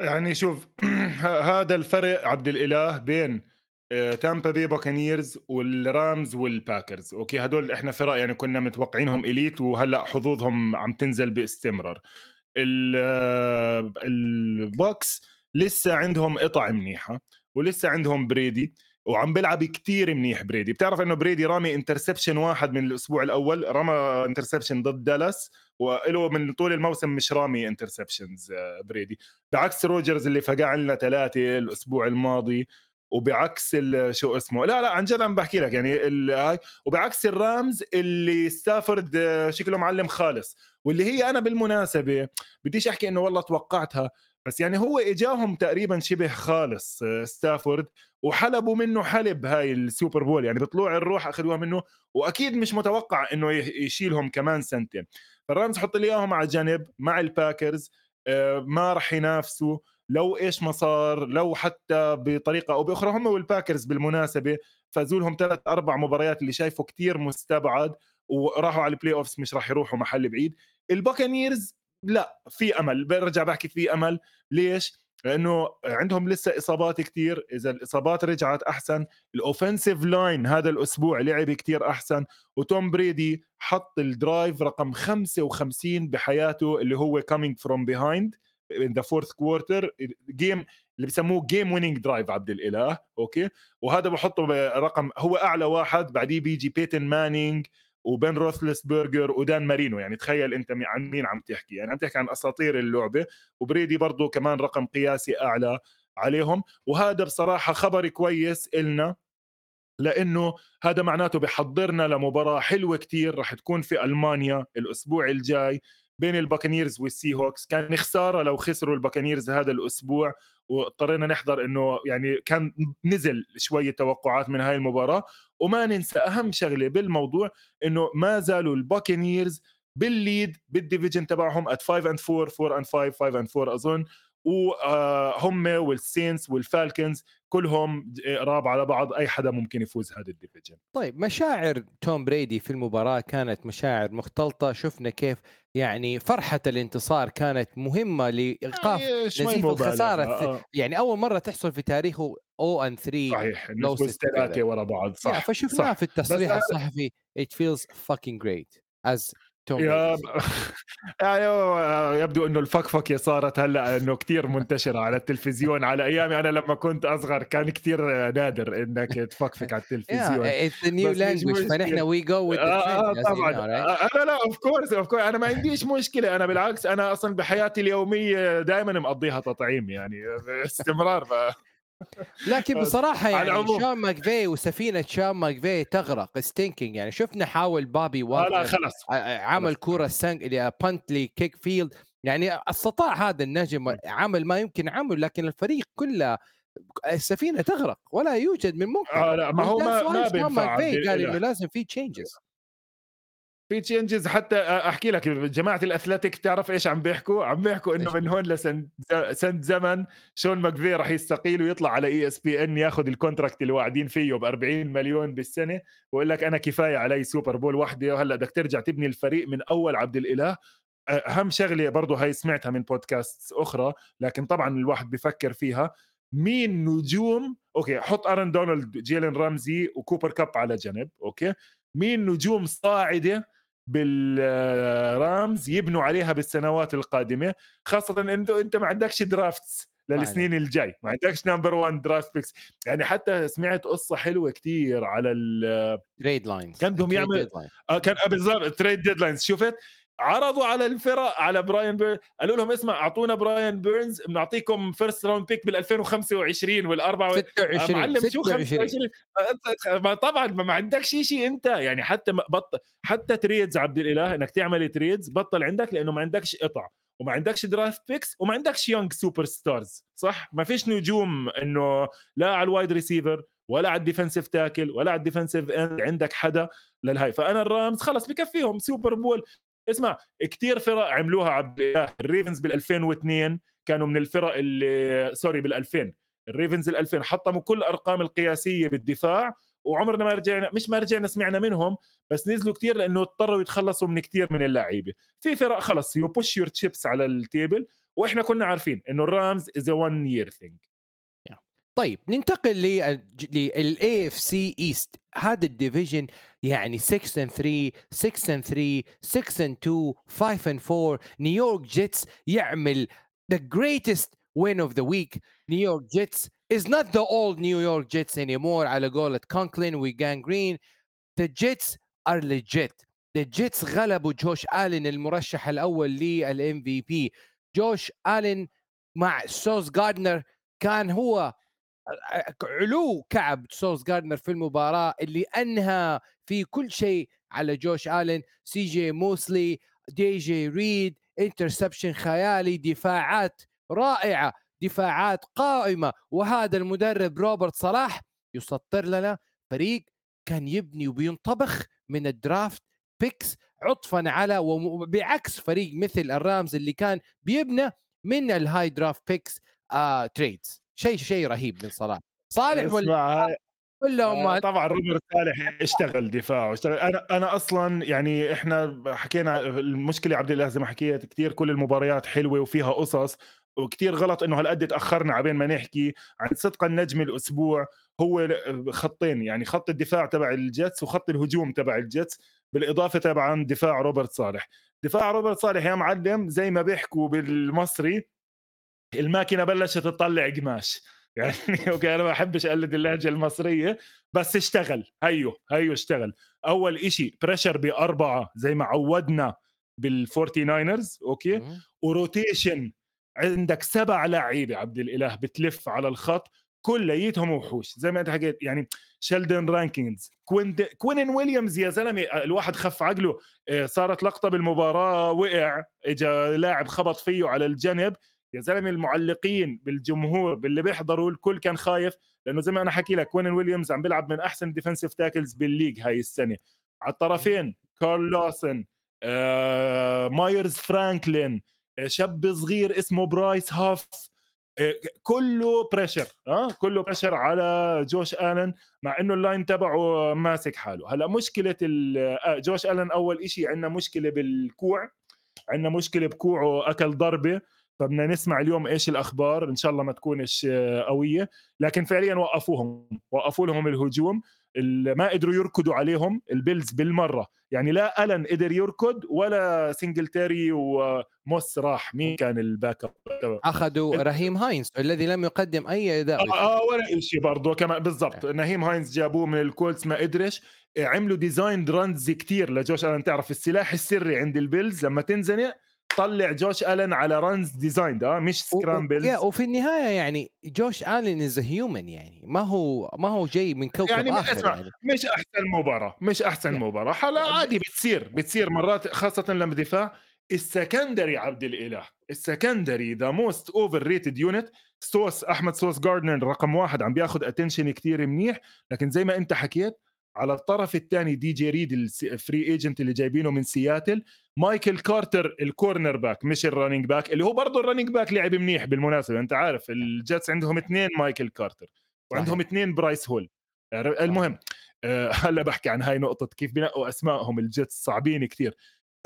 يعني شوف هذا الفرق عبد الإله بين تامبا بي باكانيرز والرامز والباكرز أوكي هدول إحنا فرق يعني كنا متوقعينهم elite وهلأ حظوظهم عم تنزل باستمرار. ال- آه، البوكس لسه عندهم قطع منيحه ولسه عندهم بريدي وعم بيلعب كتير منيح بريدي. بتعرف إنه بريدي رامي interception واحد من الأسبوع الأول؟ رمى interception ضد دالاس وله من طول الموسم مش رامي interceptions بريدي. بعكس روجرز اللي فقع لنا ثلاثة الأسبوع الماضي وبعكس ال- شو اسمه؟ لا لا عن جد عم بحكي لك يعني هاي. وبعكس الرامز اللي ستافورد آه، شكله معلم خالص. واللي هي أنا بالمناسبة بديش أحكي إنه والله توقعتها بس يعني هو إجاهم تقريبا شبه خالص آه، ستافورد وحلبوا منه حلب هاي السوبر بول. يعني بطلوع الروح أخذوها منه وأكيد مش متوقع إنه يشيلهم كمان سنتين. فالرامز حط لي إياهم على جنب مع الباكرز آه، ما راح ينافسوا. لو إيش ما صار لو حتى بطريقة أو بأخرى هم والباكرز بالمناسبة فازوا لهم ثلاث أربع مباريات اللي شايفه كتير مستبعد وراحوا على ال playoffs مش راح يروحوا محل بعيد. الباكانيرز لأ، في أمل، بارجع باحكي في أمل، ليش؟ لأنه عندهم لسه إصابات كتير، إذا الإصابات رجعت أحسن، ال offensive line هذا الأسبوع لعب كتير أحسن، وتوم بريدي حط ال drive رقم 55 بحياته اللي هو coming from behind in the fourth quarter. game اللي بسموه game winning drive عبد الإله. أوكي؟ وهذا بحطه رقم هو أعلى واحد. بعديه بيجي بيتن مانينج وبين روثلسبرجر ودان مارينو. يعني تخيل أنت عن مين عم تحكي. يعني عم تحكي عن أساطير اللعبة وبريدي برضه كمان رقم قياسي أعلى عليهم. وهذا بصراحة خبر كويس إلنا لأنه هذا معناته بحضرنا لمباراة حلوة كتير رح تكون في ألمانيا الأسبوع الجاي بين الباكنيرز والسي هوكس كان خسارة لو خسروا الباكنيرز هذا الأسبوع. واضطرينا نحضر إنه يعني كان نزل شوية توقعات من هاي المباراة وما ننسى أهم شغلة بالموضوع إنه ما زالوا الباكنيرز بال lead بال division تبعهم at 5 and 4 4 and 5 5 and 4 أظن. وهم والسينس والفالكنز كلهم قراب على بعض أي حدا ممكن يفوز هذا ال division. طيب مشاعر توم بريدي في المباراة كانت مشاعر مختلطة. شفنا كيف يعني فرحة الانتصار كانت مهمة لإيقاف يعني نزيف الخسارة. آه. يعني أول مرة تحصل في تاريخه oh and 3 صحيح نفوز ثلاثة ورا بعض صح فشفناه في التصريح الصحفي. It feels fucking great. As يا يعني يبدو إنه الفكفكة صارت هلأ إنه كثير منتشرة على التلفزيون. على أيامي أنا لما كنت أصغر كان كثير نادر إنك تفكفك على التلفزيون. it's new language فنحن we go with طبعا. أنا لا of course of course أنا ما عنديش مشكلة. أنا بالعكس أنا أصلا بحياتي اليومية دائما مقضيها تطعيم يعني باستمرار ف لكن بصراحة يعني شون ماكفي وسفينة شون ماكفي تغرق. ستينكينج يعني. شفنا حاول بابي لا لا خلص عمل كورة سانك بانت لي كيك فيلد يعني استطاع هذا النجم عمل ما يمكن عمله لكن الفريق كله السفينة تغرق ولا يوجد من ممكن آه لا ما هو ما ما بينفع قال إنه لازم في تشينجز في تشينجز حتى أحكي لك جماعة الأثليتيك تعرف إيش عم بيحكوا؟ عم بيحكوا إنه من هون لسنه سنه زمن شون ماكفي راح يستقيل ويطلع على ESPN ياخذ ال contract اللي واعدين فيه ب 40 مليون بالسنة. ويقول لك أنا كفاية علي سوبر بول وحده وهلا بدك ترجع تبني الفريق من أول عبد الإله. أهم شغلة برضه هاي سمعتها من بودكاست أخرى لكن طبعا الواحد بفكر فيها. مين نجوم؟ أوكي حط ارن دونالد جيلين رامزي وكوبر كاب على جنب أوكي؟ مين نجوم صاعدة بالرامز يبنوا عليها بالسنوات القادمة خاصة انه انت ما عندكش drafts للسنين الجاي ما عندكش number 1 draft picks يعني حتى سمعت قصة حلوة كتير على ال trade lines كان بدهم يعمل آه كان بالضبط trade deadlines شفت؟ عرضوا على الفرق على براين بيرنز قالوا لهم اسمع أعطونا براين بيرنز بنعطيكم first round pick بال 2025 وال 24 26 معلم شو 25 ما طبعا ما عندكش شيء أنت. يعني حتى بطل حتى trades عبد الإله إنك تعمل trades بطل عندك لأنه ما عندكش قطع وما عندكش draft picks وما عندكش young superstars صح؟ ما فيش نجوم إنه لا على ال wide receiver ولا على ال defensive tackle ولا على ال defensive end عندك حدا للهاي. فأنا الرامز خلص بكفيهم سوبر بول اسمع كثير فرق عملوها عبد الريفنز بال 2002 كانوا من الفرق اللي sorry بال 2000 الريفنز ال 2000 حطموا كل الأرقام القياسية بالدفاع وعمرنا ما رجعنا مش ما رجعنا سمعنا منهم بس نزلوا كثير لأنه اضطروا يتخلصوا من كثير من اللعيبة. في فرق خلص you push your chips على ال table وإحنا كنا عارفين إنه الرامز is 1 year thing طيب ننتقل لل AFC East هذا ال division يعني 6 and 3 6 and 3 6 and 2 5 and 4 نيويورك جيتس يعمل the greatest win of the week. نيويورك جيتس is not the old York Jets anymore. على قولة كونكلين وجانجرين the Jets are legit. The Jets غلبوا جوش آلن المرشح الأول لل MVP جوش آلن مع سوز جاردنر كان هو علو كعب سوز جاردنر في المباراة اللي أنهى في كل شيء على جوش آلن سي جي موسلي دي جي ريد interception خيالي دفاعات رائعة دفاعات قائمة. وهذا المدرب روبرت صلاح يسطر لنا فريق كان يبني وبينطبخ من ال draft picks عطفا على وبعكس فريق مثل الرامز اللي كان بيبنى من ال high draft picks آه trades. شيء شيء رهيب من صلاح. صالح ولا كلهم آه، طبعًا روبرت صالح اشتغل دفاعه، اشتغل أنا أنا أصلًا يعني إحنا حكينا المشكلة عبد الله زي ما حكيت كتير كل المباريات حلوة وفيها قصص، وكتير غلط إنه هالقد تأخرنا عبين ما نحكي عن صدق النجم الأسبوع هو خطين يعني خط الدفاع تبع الجيتس وخط الهجوم تبع الجيتس بالإضافة طبعًا دفاع روبرت صالح، دفاع روبرت صالح يا معلم زي ما بيحكوا بالمصري الماكينة بلشت تطلع قماش. يعني okay أنا ما بحبش أقلد اللهجة المصرية بس اشتغل. هيو هيو اشتغل. أول إشي pressure بأربعة زي ما عودنا بالفورتي ناينرز okay و rotation عندك سبع لعيبة عبد الإله بتلف على الخط كليتهم وحوش. زي ما أنت حكيت يعني شيلدن رانكينز كوين كوينن ويليامز يا زلمة الواحد خف عقله آه، صارت لقطة بالمباراة وقع اجى لاعب خبط فيه على الجنب. يا زلمة المعلقين بالجمهور باللي بيحضروا الكل كان خايف لأنه زي ما أنا حكي لك كوين ويليامز عم بيلعب من أحسن ال defensive tackles بال league هاي السنة. على الطرفين كارل لوسن آه، مايرز فرانكلين آه، شاب صغير اسمه برايس هاف. آه، كله pressure آه كله pressure على جوش آلن مع إنه ال line تبعه ماسك حاله. هلأ مشكلة آه، جوش آلن أول شيء عندنا مشكلة بالكوع عندنا مشكلة بكوعه أكل ضربة. فبدنا نسمع اليوم إيش الأخبار؟ إن شاء الله ما تكونش آه، قوية. لكن فعليا وقفوهم. وقفوا لهم الهجوم. ما قدروا يركضوا عليهم البيلز بالمرة. يعني لا ألن قدر يركض ولا سنجلتاري وموس راح. مين كان ال backup؟ أخذوا نهيم هاينز الذي لم يقدم أي أداء. آه, آه ولا شيء برضه كمان بالضبط. نهيم هاينز جابوه من الكولتس ما قدرش. عملوا design runs كتير لجوش ألن. تعرف السلاح السري عند البيلز لما تنزنق طلع جوش ألن على runs design آه مش scrambles و... وفي النهاية يعني جوش ألن is human يعني ما هو ما هو جاي من كوكب يعني آخر أسمع يعني. مش أحسن مباراة مش أحسن مباراة هلا عادي بتصير بتصير مرات خاصة لما دفاع. ال secondary عبد الإله ال secondary the most overrated unit سوس أحمد سوس جاردنر رقم واحد عم بياخذ attention كثير منيح. لكن زي ما أنت حكيت على الطرف الثاني دي جي ريد ال free agent اللي جايبينه من سياتل مايكل كارتر ال cornerback مش ال running back اللي هو برضه ال running back لعب منيح بالمناسبة أنت عارف الجيتس عندهم اثنين مايكل كارتر وعندهم اثنين برايس هول المهم آه، هلا بحكي عن هاي نقطة كيف بنقوا أسمائهم الجيتس صعبين كثير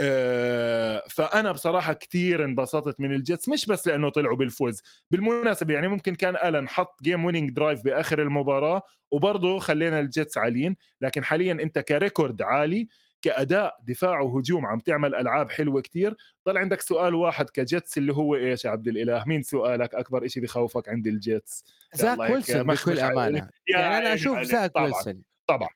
آه، فأنا بصراحة كثير انبسطت من الجيتس مش بس لأنه طلعوا بالفوز بالمناسبة يعني ممكن كان الن حط game winning drive بآخر المباراة وبرضه خلينا الجيتس عاليين لكن حاليا أنت ك record عالي كأداء دفاع وهجوم عم تعمل ألعاب حلوة كتير. ضل عندك سؤال واحد كجيتس اللي هو إيش يا عبد الإله؟ مين سؤالك؟ أكبر شيء بخوفك عند الجيتس؟ زاك ويلسون بكل أمانة. يعني أنا أشوف زاك ويلسون. طبعا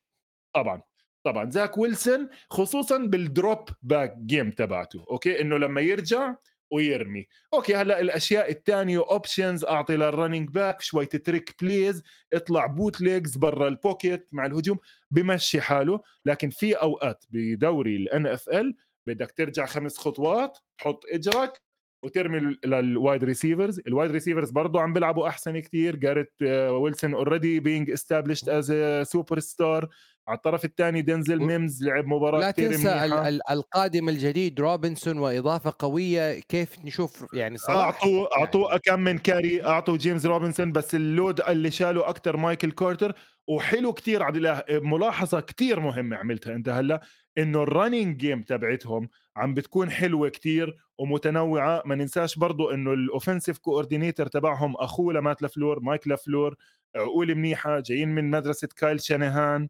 طبعا. طبعا. زاك ويلسون خصوصا بال drop back game تبعته okay؟ إنه لما يرجع ويرمي. okay هلأ الأشياء الثانية options أعطي لل running back شوية trick plays اطلع bootlegs برا ال pocket مع الهجوم بمشي حاله. لكن في أوقات بدوري ال NFL بدك ترجع خمس خطوات تحط إجرك وترمي لل wide receivers ال wide receivers برضه عم بيلعبوا أحسن كثير جاريت ويلسون already being established as superstar على الطرف الثاني دينزل ميمز لعب مباراة لا تنسى القادم الجديد روبنسون وإضافة قوية. كيف نشوف يعني صراحة اعطوا اعطوا كم من carry. اعطوا جيمس روبنسون بس ال load اللي شاله أكثر مايكل كارتر وحلو كثير عبد الله ملاحظة كثير مهمة عملتها أنت هلا إنه ال running game تبعتهم عم بتكون حلوة كتير ومتنوعة. ما ننساش برضو إنه ال offensive coordinator تبعهم أخوه لمات لفلور مايك لفلور عقول منيحة جايين من مدرسة كايل شانهان.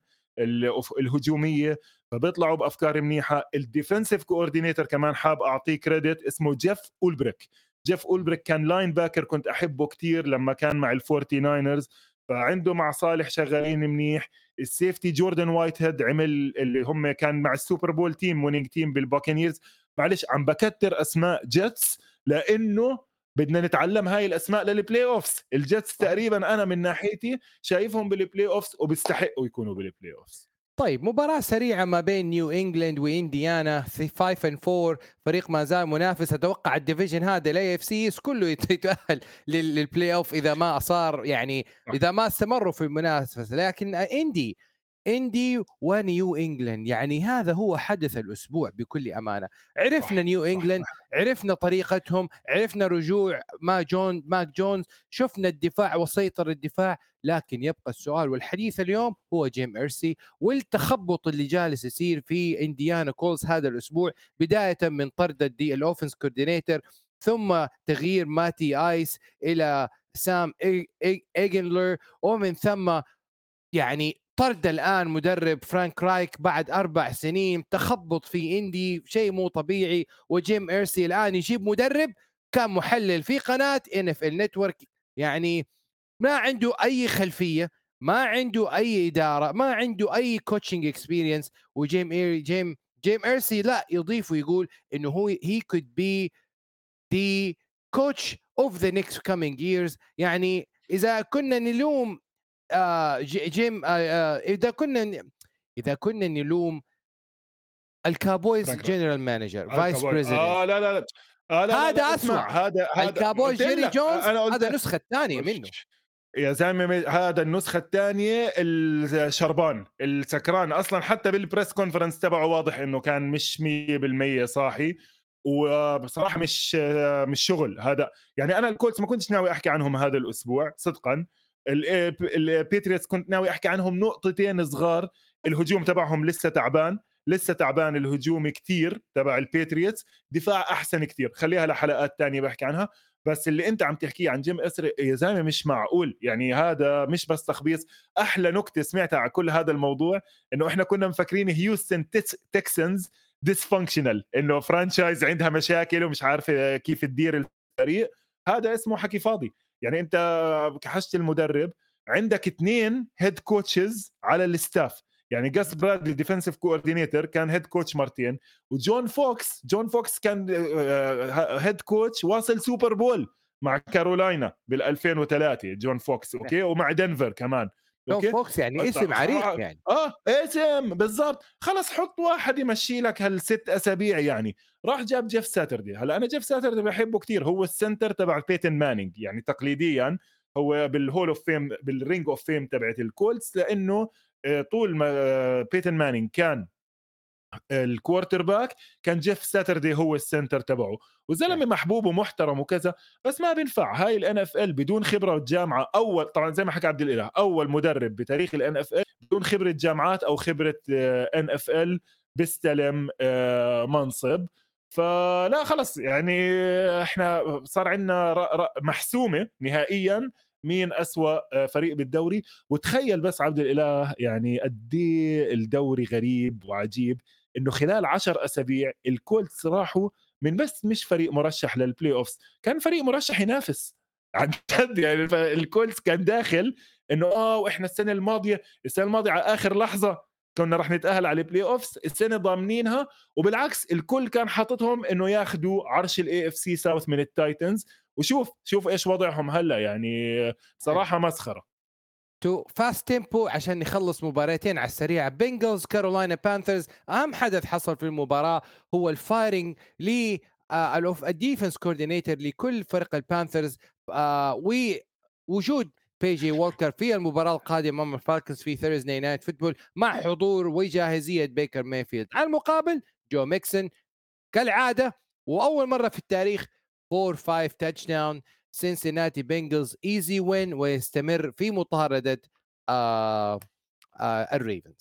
الهجومية فبيطلعوا بافكار منيحة. ال defensive coordinator كمان حاب أعطيه credit اسمه جيف اولبريك جيف اولبريك كان linebacker كنت أحبه كتير لما كان مع الفورتي ناينرز فعنده مع صالح شغالين منيح. ال safety جوردن وايت هيد عمل اللي هم كان مع ال Super Bowl team winning team بالباكانيرز معلش عم بكتر أسماء جيتس لأنه بدنا نتعلم هاي الأسماء لل playoffs الجيتس تقريبا أنا من ناحيتي شايفهم بال playoffs وبيستحقوا يكونوا بال playoffs طيب مباراة سريعة ما بين نيو انجلاند وانديانا 5 and 4 فريق ما زال منافس. أتوقع ال division هذا ال AFC كله يتأهل لل playoff إذا ما صار يعني إذا ما استمروا في المنافسة. لكن إندي إندي ونيو انجلاند يعني هذا هو حدث الأسبوع بكل أمانة. عرفنا نيو انجلاند عرفنا طريقتهم عرفنا رجوع ماك جون ماك جونز شفنا الدفاع وسيطر الدفاع. لكن يبقى السؤال والحديث اليوم هو جيم ارسي والتخبط اللي جالس يصير في انديانا كولتس هذا الأسبوع بداية من طرد ال دي ال offense coordinator ثم تغيير مات رايان إلى سام ايلنجر ومن ثم يعني طرد الآن مدرب فرانك رايك بعد أربع سنين تخبط في إندي شيء مو طبيعي وجيم إيرسي الآن يجيب مدرب كان محلل في قناة NFL Network. يعني ما عنده أي خلفية ما عنده أي إدارة ما عنده أي coaching experience وجيم إير جيم جيم إيرسي لا يضيف ويقول إنه هو he could be the coach of the next coming years. يعني إذا كنا نلوم آه جيم آه آه إذا كنا إذا كنا نلوم الكاوبويز general manager vice president آه لا لا لا. آه لا هذا اسوء هذا هذا الكاوبويز جيري جونز هذا النسخة الثانية منه. يا زلمة هذا النسخة الثانية الشربان السكران. أصلا حتى بال press conference تبعه واضح إنه كان مش 100% صاحي وبصراحة مش مش شغل هذا. يعني أنا الكولتس ما كنتش ناوي أحكي عنهم هذا الأسبوع صدقا. الباتريوتس كنت ناوي أحكي عنهم نقطتين صغار. الهجوم تبعهم لسه تعبان لسه تعبان الهجوم كثير تبع الباتريوتس دفاع أحسن كثير خليها لحلقات تانية بحكي عنها. بس اللي أنت عم تحكيه عن جيم إيرسي يا زلمة مش معقول. يعني هذا مش بس تخبيص. أحلى نكتة سمعتها على كل هذا الموضوع إنه إحنا كنا مفكرين هيوستن تكسنز dysfunctional إنه franchise عندها مشاكل ومش عارفة كيف تدير الفريق. هذا اسمه حكي فاضي. يعني أنت كحشت المدرب عندك اثنين head coaches على ال staff يعني جاس برادلي defensive coordinator كان head coach مرتين وجون فوكس جون فوكس كان head coach واصل Super Bowl مع كارولاينا بال 2003 جون فوكس okay؟ ومع دنفر كمان. okay؟ فوكس يعني اسم عريق يعني. آه اسم بالضبط. خلص حط واحد يمشي لك هالست أسابيع يعني. راح جاب جيف ساتردي. هلأ أنا جيف ساتردي بحبه كثير هو ال center تبع بيتن مانينج يعني تقليديا. هو بال Hall of Fame بال Ring of Fame تبعت الكولتس لأنه آه، طول ما بيتن مانينج كان ال quarterback كان جيف ساتردي هو ال center تبعه. وزلمة محبوب ومحترم وكذا بس ما بينفع. هاي ال NFL بدون خبرة جامعة أول طبعا زي ما حكى عبد الإله أول مدرب بتاريخ ال NFL بدون خبرة جامعات أو خبرة NFL بيستلم آه، منصب. فلا خلص يعني إحنا صار عندنا محسومة نهائيا مين أسوأ آه، فريق بالدوري. وتخيل بس عبد الإله يعني قد إيه الدوري غريب وعجيب. إنه خلال عشر أسابيع الكولتس راحوا من بس مش فريق مرشح لل playoffs كان فريق مرشح ينافس. عن جد يعني الكولتس كان داخل إنه آه وإحنا السنة الماضية السنة الماضية على آخر لحظة كنا رح نتأهل على ال playoffs السنة ضامنينها وبالعكس الكل كان حاططهم إنه ياخذوا عرش ال AFC South من التايتنز. وشوف شوف إيش وضعهم هلأ يعني صراحة مسخرة. two fast tempo عشان نخلص مباراتين على السريع. بنجلز كارولاينا بانثرز أهم حدث حصل في المباراة هو ال firing ل ال defense coordinator لكل فرق البانثرز آه ووجود بي جي ووكر في المباراة القادمة أمام الفالكنز في Thursday Night Football مع حضور وجاهزية بيكر مايفيلد على المقابل جو ميكسون كالعادة وأول مرة في التاريخ 4 5 touchdown سينسيناتي بنجلز easy win ويستمر في مطاردة آه آه الريفنز.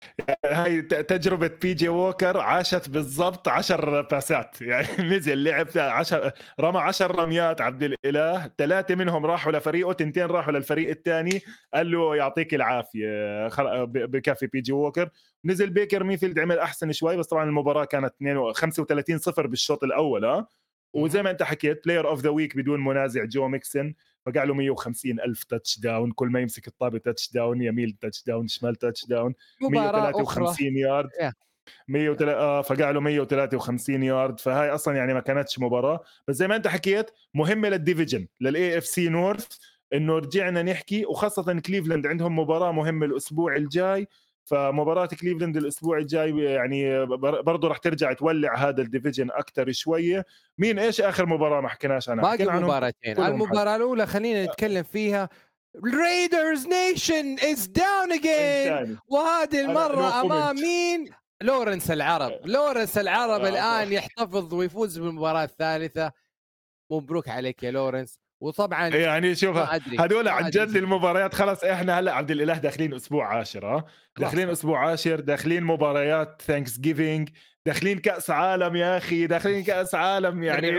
هاي تجربة بي جي ووكر عاشت بالضبط 10 باسات. يعني نزل لعب 10 رمى 10 رميات عبد الإله. ثلاثة منهم راحوا لفريقه تنتين راحوا للفريق الثاني. قال له يعطيك العافية بكفي بي جي ووكر نزل بيكر ميفيلد عمل أحسن شوي بس طبعا المباراة كانت 35 صفر بالشوط الأول آه. وزي ما انت حكيت player of the week بدون منازع جو ميكسن فقع له 150 ألف touchdown كل ما يمسك الطابة تاتش داون يميل تاتش داون شمال تاتش داون 153 يارد 100 آه فقع له 153 يارد فهاي أصلا يعني ما كانتش مباراة. بس زي ما انت حكيت مهمة لل division لل AFC North إنه رجعنا نحكي وخاصة كليفلاند عندهم مباراة مهمة الأسبوع الجاي. فمباراة كليفلاند الأسبوع الجاي يعني برضه راح ترجع تولع هذا ال division أكثر شوية. مين إيش آخر مباراة ما حكيناش عنها؟ باقي مباراتين. المباراة الأولى خلينا نتكلم فيها. Raiders Nation is down again وهذه المرة أمام مين؟ لورنس العرب. لورنس العرب الآن يحتفظ ويفوز بالمباراة الثالثة. مبروك عليك يا لورنس. وطبعا يعني شوف هذول عن جد المباريات خلاص إحنا هلأ عبد الإله داخلين أسبوع عاشر ها داخلين أسبوع عاشر داخلين مباريات Thanksgiving داخلين كأس عالم يا أخي داخلين كأس عالم يعني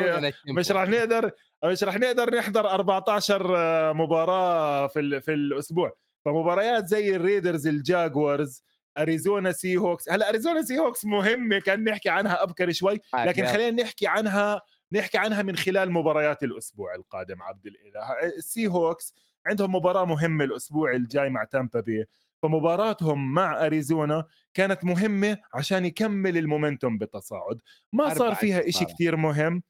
مش راح نقدر مش راح نقدر نحضر 14 آه، مباراة في في الأسبوع. فمباريات زي ال Raiders ال Jaguars أريزونا Seahawks هلأ أريزونا Seahawks مهمه كان نحكي عنها أبكر شوي لكن خلينا نحكي عنها نحكي عنها من خلال مباريات الأسبوع القادم عبد الإله. ال Seahawks عندهم مباراة مهمة الأسبوع الجاي مع تامبا بي. فمباراتهم مع أريزونا كانت مهمة عشان يكمل ال momentum بالتصاعد. ما صار فيها إشي كثير مهم.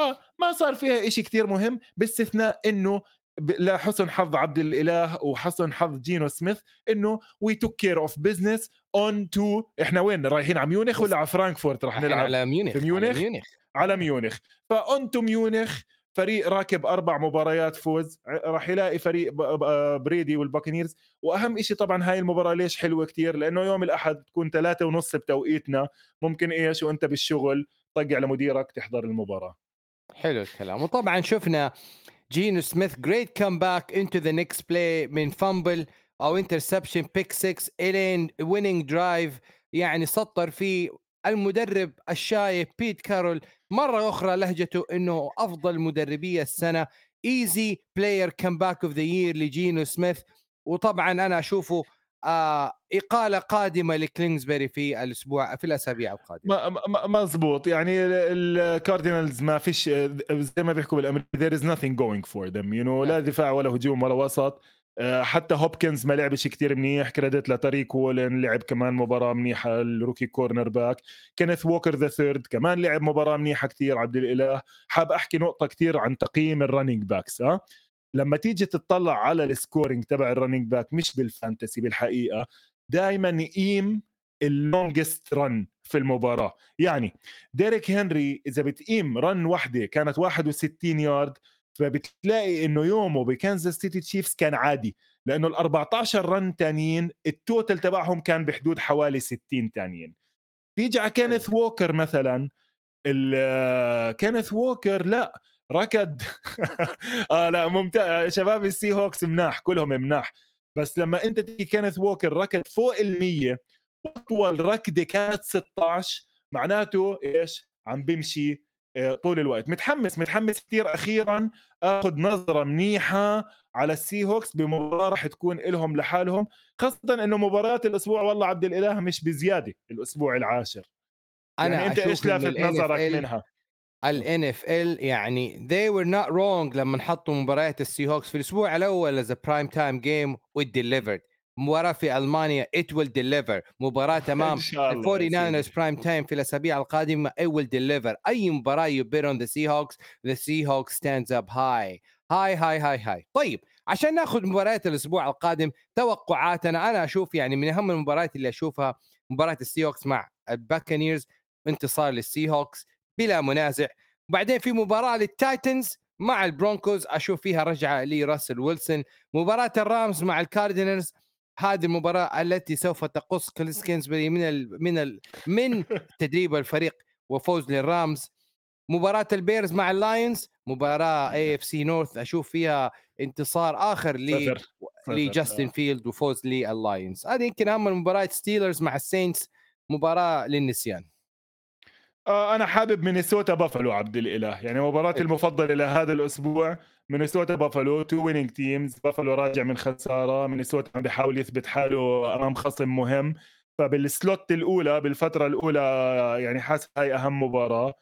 آه ما صار فيها إشي كثير مهم باستثناء إنه لحسن حظ عبد الإله وحسن حظ جينو سميث إنه we took care of business on to إحنا وين؟ رايحين على ميونخ ولا على فرانكفورت رح نلعب؟ على ميونخ في ميونخ؟ على ميونخ, على ميونخ. ف on to ميونخ فريق راكب أربع مباريات فوز راح يلاقي فريق بريدي وال Buccaneers. وأهم شيء طبعا هاي المباراة ليش حلوة كتير؟ لأنه يوم الأحد تكون ثلاثة ونص بتوقيتنا. ممكن إيش؟ وأنت بالشغل طق لمديرك تحضر المباراة. حلو الكلام. وطبعا شفنا جينو سميث great comeback into the next play من fumble أو interception pick 6 إلى winning drive يعني سطر فيه المدرب الشايب بيت كارول مرة أخرى لهجته إنه أفضل مدربي السنة. easy player comeback of the year لجينو سميث. وطبعا أنا أشوفه آه إقالة قادمة لكينجزبري في الأسبوع في الأسابيع القادمة. مزبوط. يعني ال Cardinals ما فيش زي ما بيحكوا بالأمريكي there is nothing going for them. You know لا نعم. دفاع ولا هجوم ولا وسط. حتى هوبكنز ما لعبش كتير منيح credit لطارق وولن لعب كمان مباراة منيحة ال rookie cornerback. كينيث ووكر the third كمان لعب مباراة منيحة كتير عبد الإله. حاب أحكي نقطة كتير عن تقييم ال running backs ها لما تيجي تطلع على ال scoring تبع ال running back مش بال fantasy بالحقيقة دائما يقيم ال longest run في المباراة. يعني ديريك هنري إذا بتقيم run وحدة كانت 61 يارد فبتلاقي إنه يومه بكنزاس سيتي Chiefs كان عادي لأنه ال 14 run تانيين ال total تبعهم كان بحدود حوالي 60 تانيين. بيجي على كينيث ووكر مثلا كينيث ووكر لا ركض. آه لا ممتاز. شباب ال Seahawks مناح كلهم مناح. بس لما أنت تيجي كينيث ووكر ركض فوق ال 100 أطول ركضة كانت 16 معناته إيش؟ عم بيمشي آه، طول الوقت. متحمس متحمس كثير أخيرا آخذ نظرة منيحة على ال Seahawks بمباراة راح تكون لهم لحالهم خاصة إنه مباريات الأسبوع والله عبد الإله مش بزيادة الأسبوع العاشر. أنا يعني أنت إيش لافت نظرك منها؟ ال NFL يعني they were not wrong لما حطوا مباريات ال Seahawks في الأسبوع الأول as prime time game و it delivered. مباراة في ألمانيا. it will deliver مباراة امام ال Forty Niners prime time في الأسابيع القادمة. it will deliver أي مباراة you bet on the Seahawks the Seahawks stands up هاي هاي هاي هاي هاي طيب عشان ناخذ مباريات الأسبوع القادم توقعاتنا أنا أشوف يعني من أهم المباريات اللي أشوفها مباراة ال Seahawks مع ال Buccaneers انتصار لل Seahawks بلا منازع. وبعدين في مباراة لل Titans مع ال Broncos أشوف فيها رجعة لراسل ويلسون. مباراة ال Rams مع ال Cardinals هذه المباراة التي سوف تقص كريس كينجزبري من ال من ال من تدريب الفريق وفوز لل Rams. مباراة ال Bears مع ال Lions مباراة NFC North أشوف فيها انتصار آخر ل لجاستن آه. فيلد وفوز لل Lions. هذه يمكن أهم المباريات Steelers مع ال Saints مباراة للنسيان. آه أنا حابب مينيسوتا بافلو عبد الإله. يعني مباراتي المفضلة لهذا الأسبوع مينيسوتا بافلو two winning teams بافلو راجع من خسارة. مينيسوتا عم بيحاول يثبت حاله أمام خصم مهم. فبال slot الأولى بالفترة الأولى يعني حاسس هاي أهم مباراة.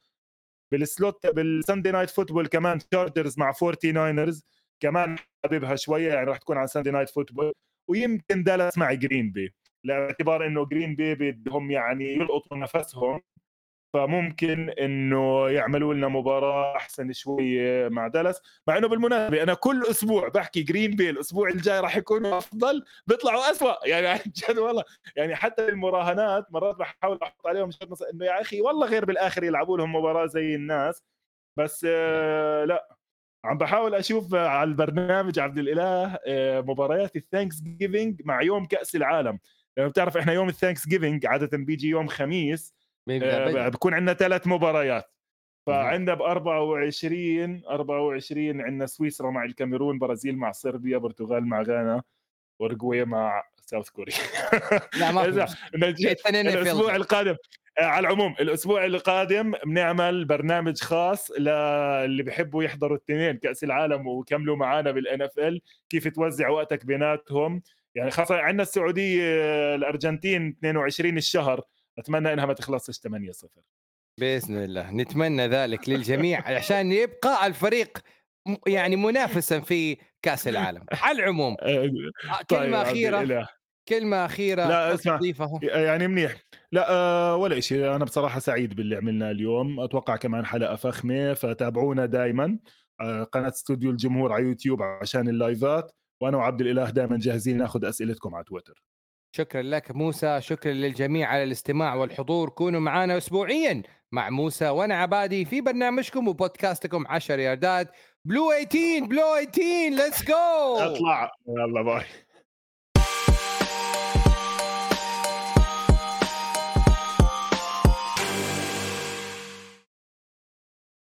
بال slot بال Sunday night football كمان Chargers مع 49 كمان حاببها شوية يعني راح تكون على Sunday night football. ويمكن دالاس مع جرين بي. باعتبار إنه جرين بي بدهم يعني يلقطوا نفسهم. فممكن إنه يعملوا لنا مباراة أحسن شوية مع دالاس. مع إنه بالمناسبة أنا كل أسبوع بحكي جرين بي الأسبوع الجاي راح يكونوا أفضل بيطلعوا اسوء يعني عن جد والله. يعني حتى المراهنات مرات بحاول أحط عليهم شرط إنه يا أخي والله غير بالآخر يلعبوا لهم مباراة زي الناس. بس آه لا. عم بحاول أشوف على البرنامج عبد الإله آه، مباريات ال Thanksgiving مع يوم كأس العالم. لأنه بتعرف إحنا يوم ال Thanksgiving عادة بيجي يوم خميس. بكون عندنا ثلاث مباريات. فعندنا ب 24 24 عندنا سويسرا مع الكاميرون برازيل مع صربيا برتغال مع غانا اورجواي مع South Korea. لا ما الأسبوع القادم. آه، على العموم الأسبوع القادم بنعمل برنامج خاص للي بيحبوا يحضروا الاثنين كأس العالم ويكملوا معنا بال NFL كيف توزع وقتك بيناتهم؟ يعني خاصة عندنا السعودية الأرجنتين 22 الشهر. أتمنى إنها ما تخلصش 8 0 بإذن الله. نتمنى ذلك للجميع عشان يبقى الفريق يعني منافسا في كأس العالم. على العموم آه، آه، كلمة طيب أخيرة كلمة أخيرة لا اسمع يعني منيح. لا أه ولا شيء. أنا بصراحة سعيد باللي عملناه اليوم. أتوقع كمان حلقة فخمة فتابعونا دائما أه قناة استوديو الجمهور على يوتيوب عشان اللايفات. وأنا وعبد الإله دائما جاهزين ناخذ أسئلتكم على تويتر. شكرا لك موسى شكرا للجميع على الاستماع والحضور. كونوا معنا اسبوعيا مع موسى وأنا عبادي في برنامجكم وبودكاستكم 10 ياردات blue 18 blue 18 let's go اطلع. يلا bye.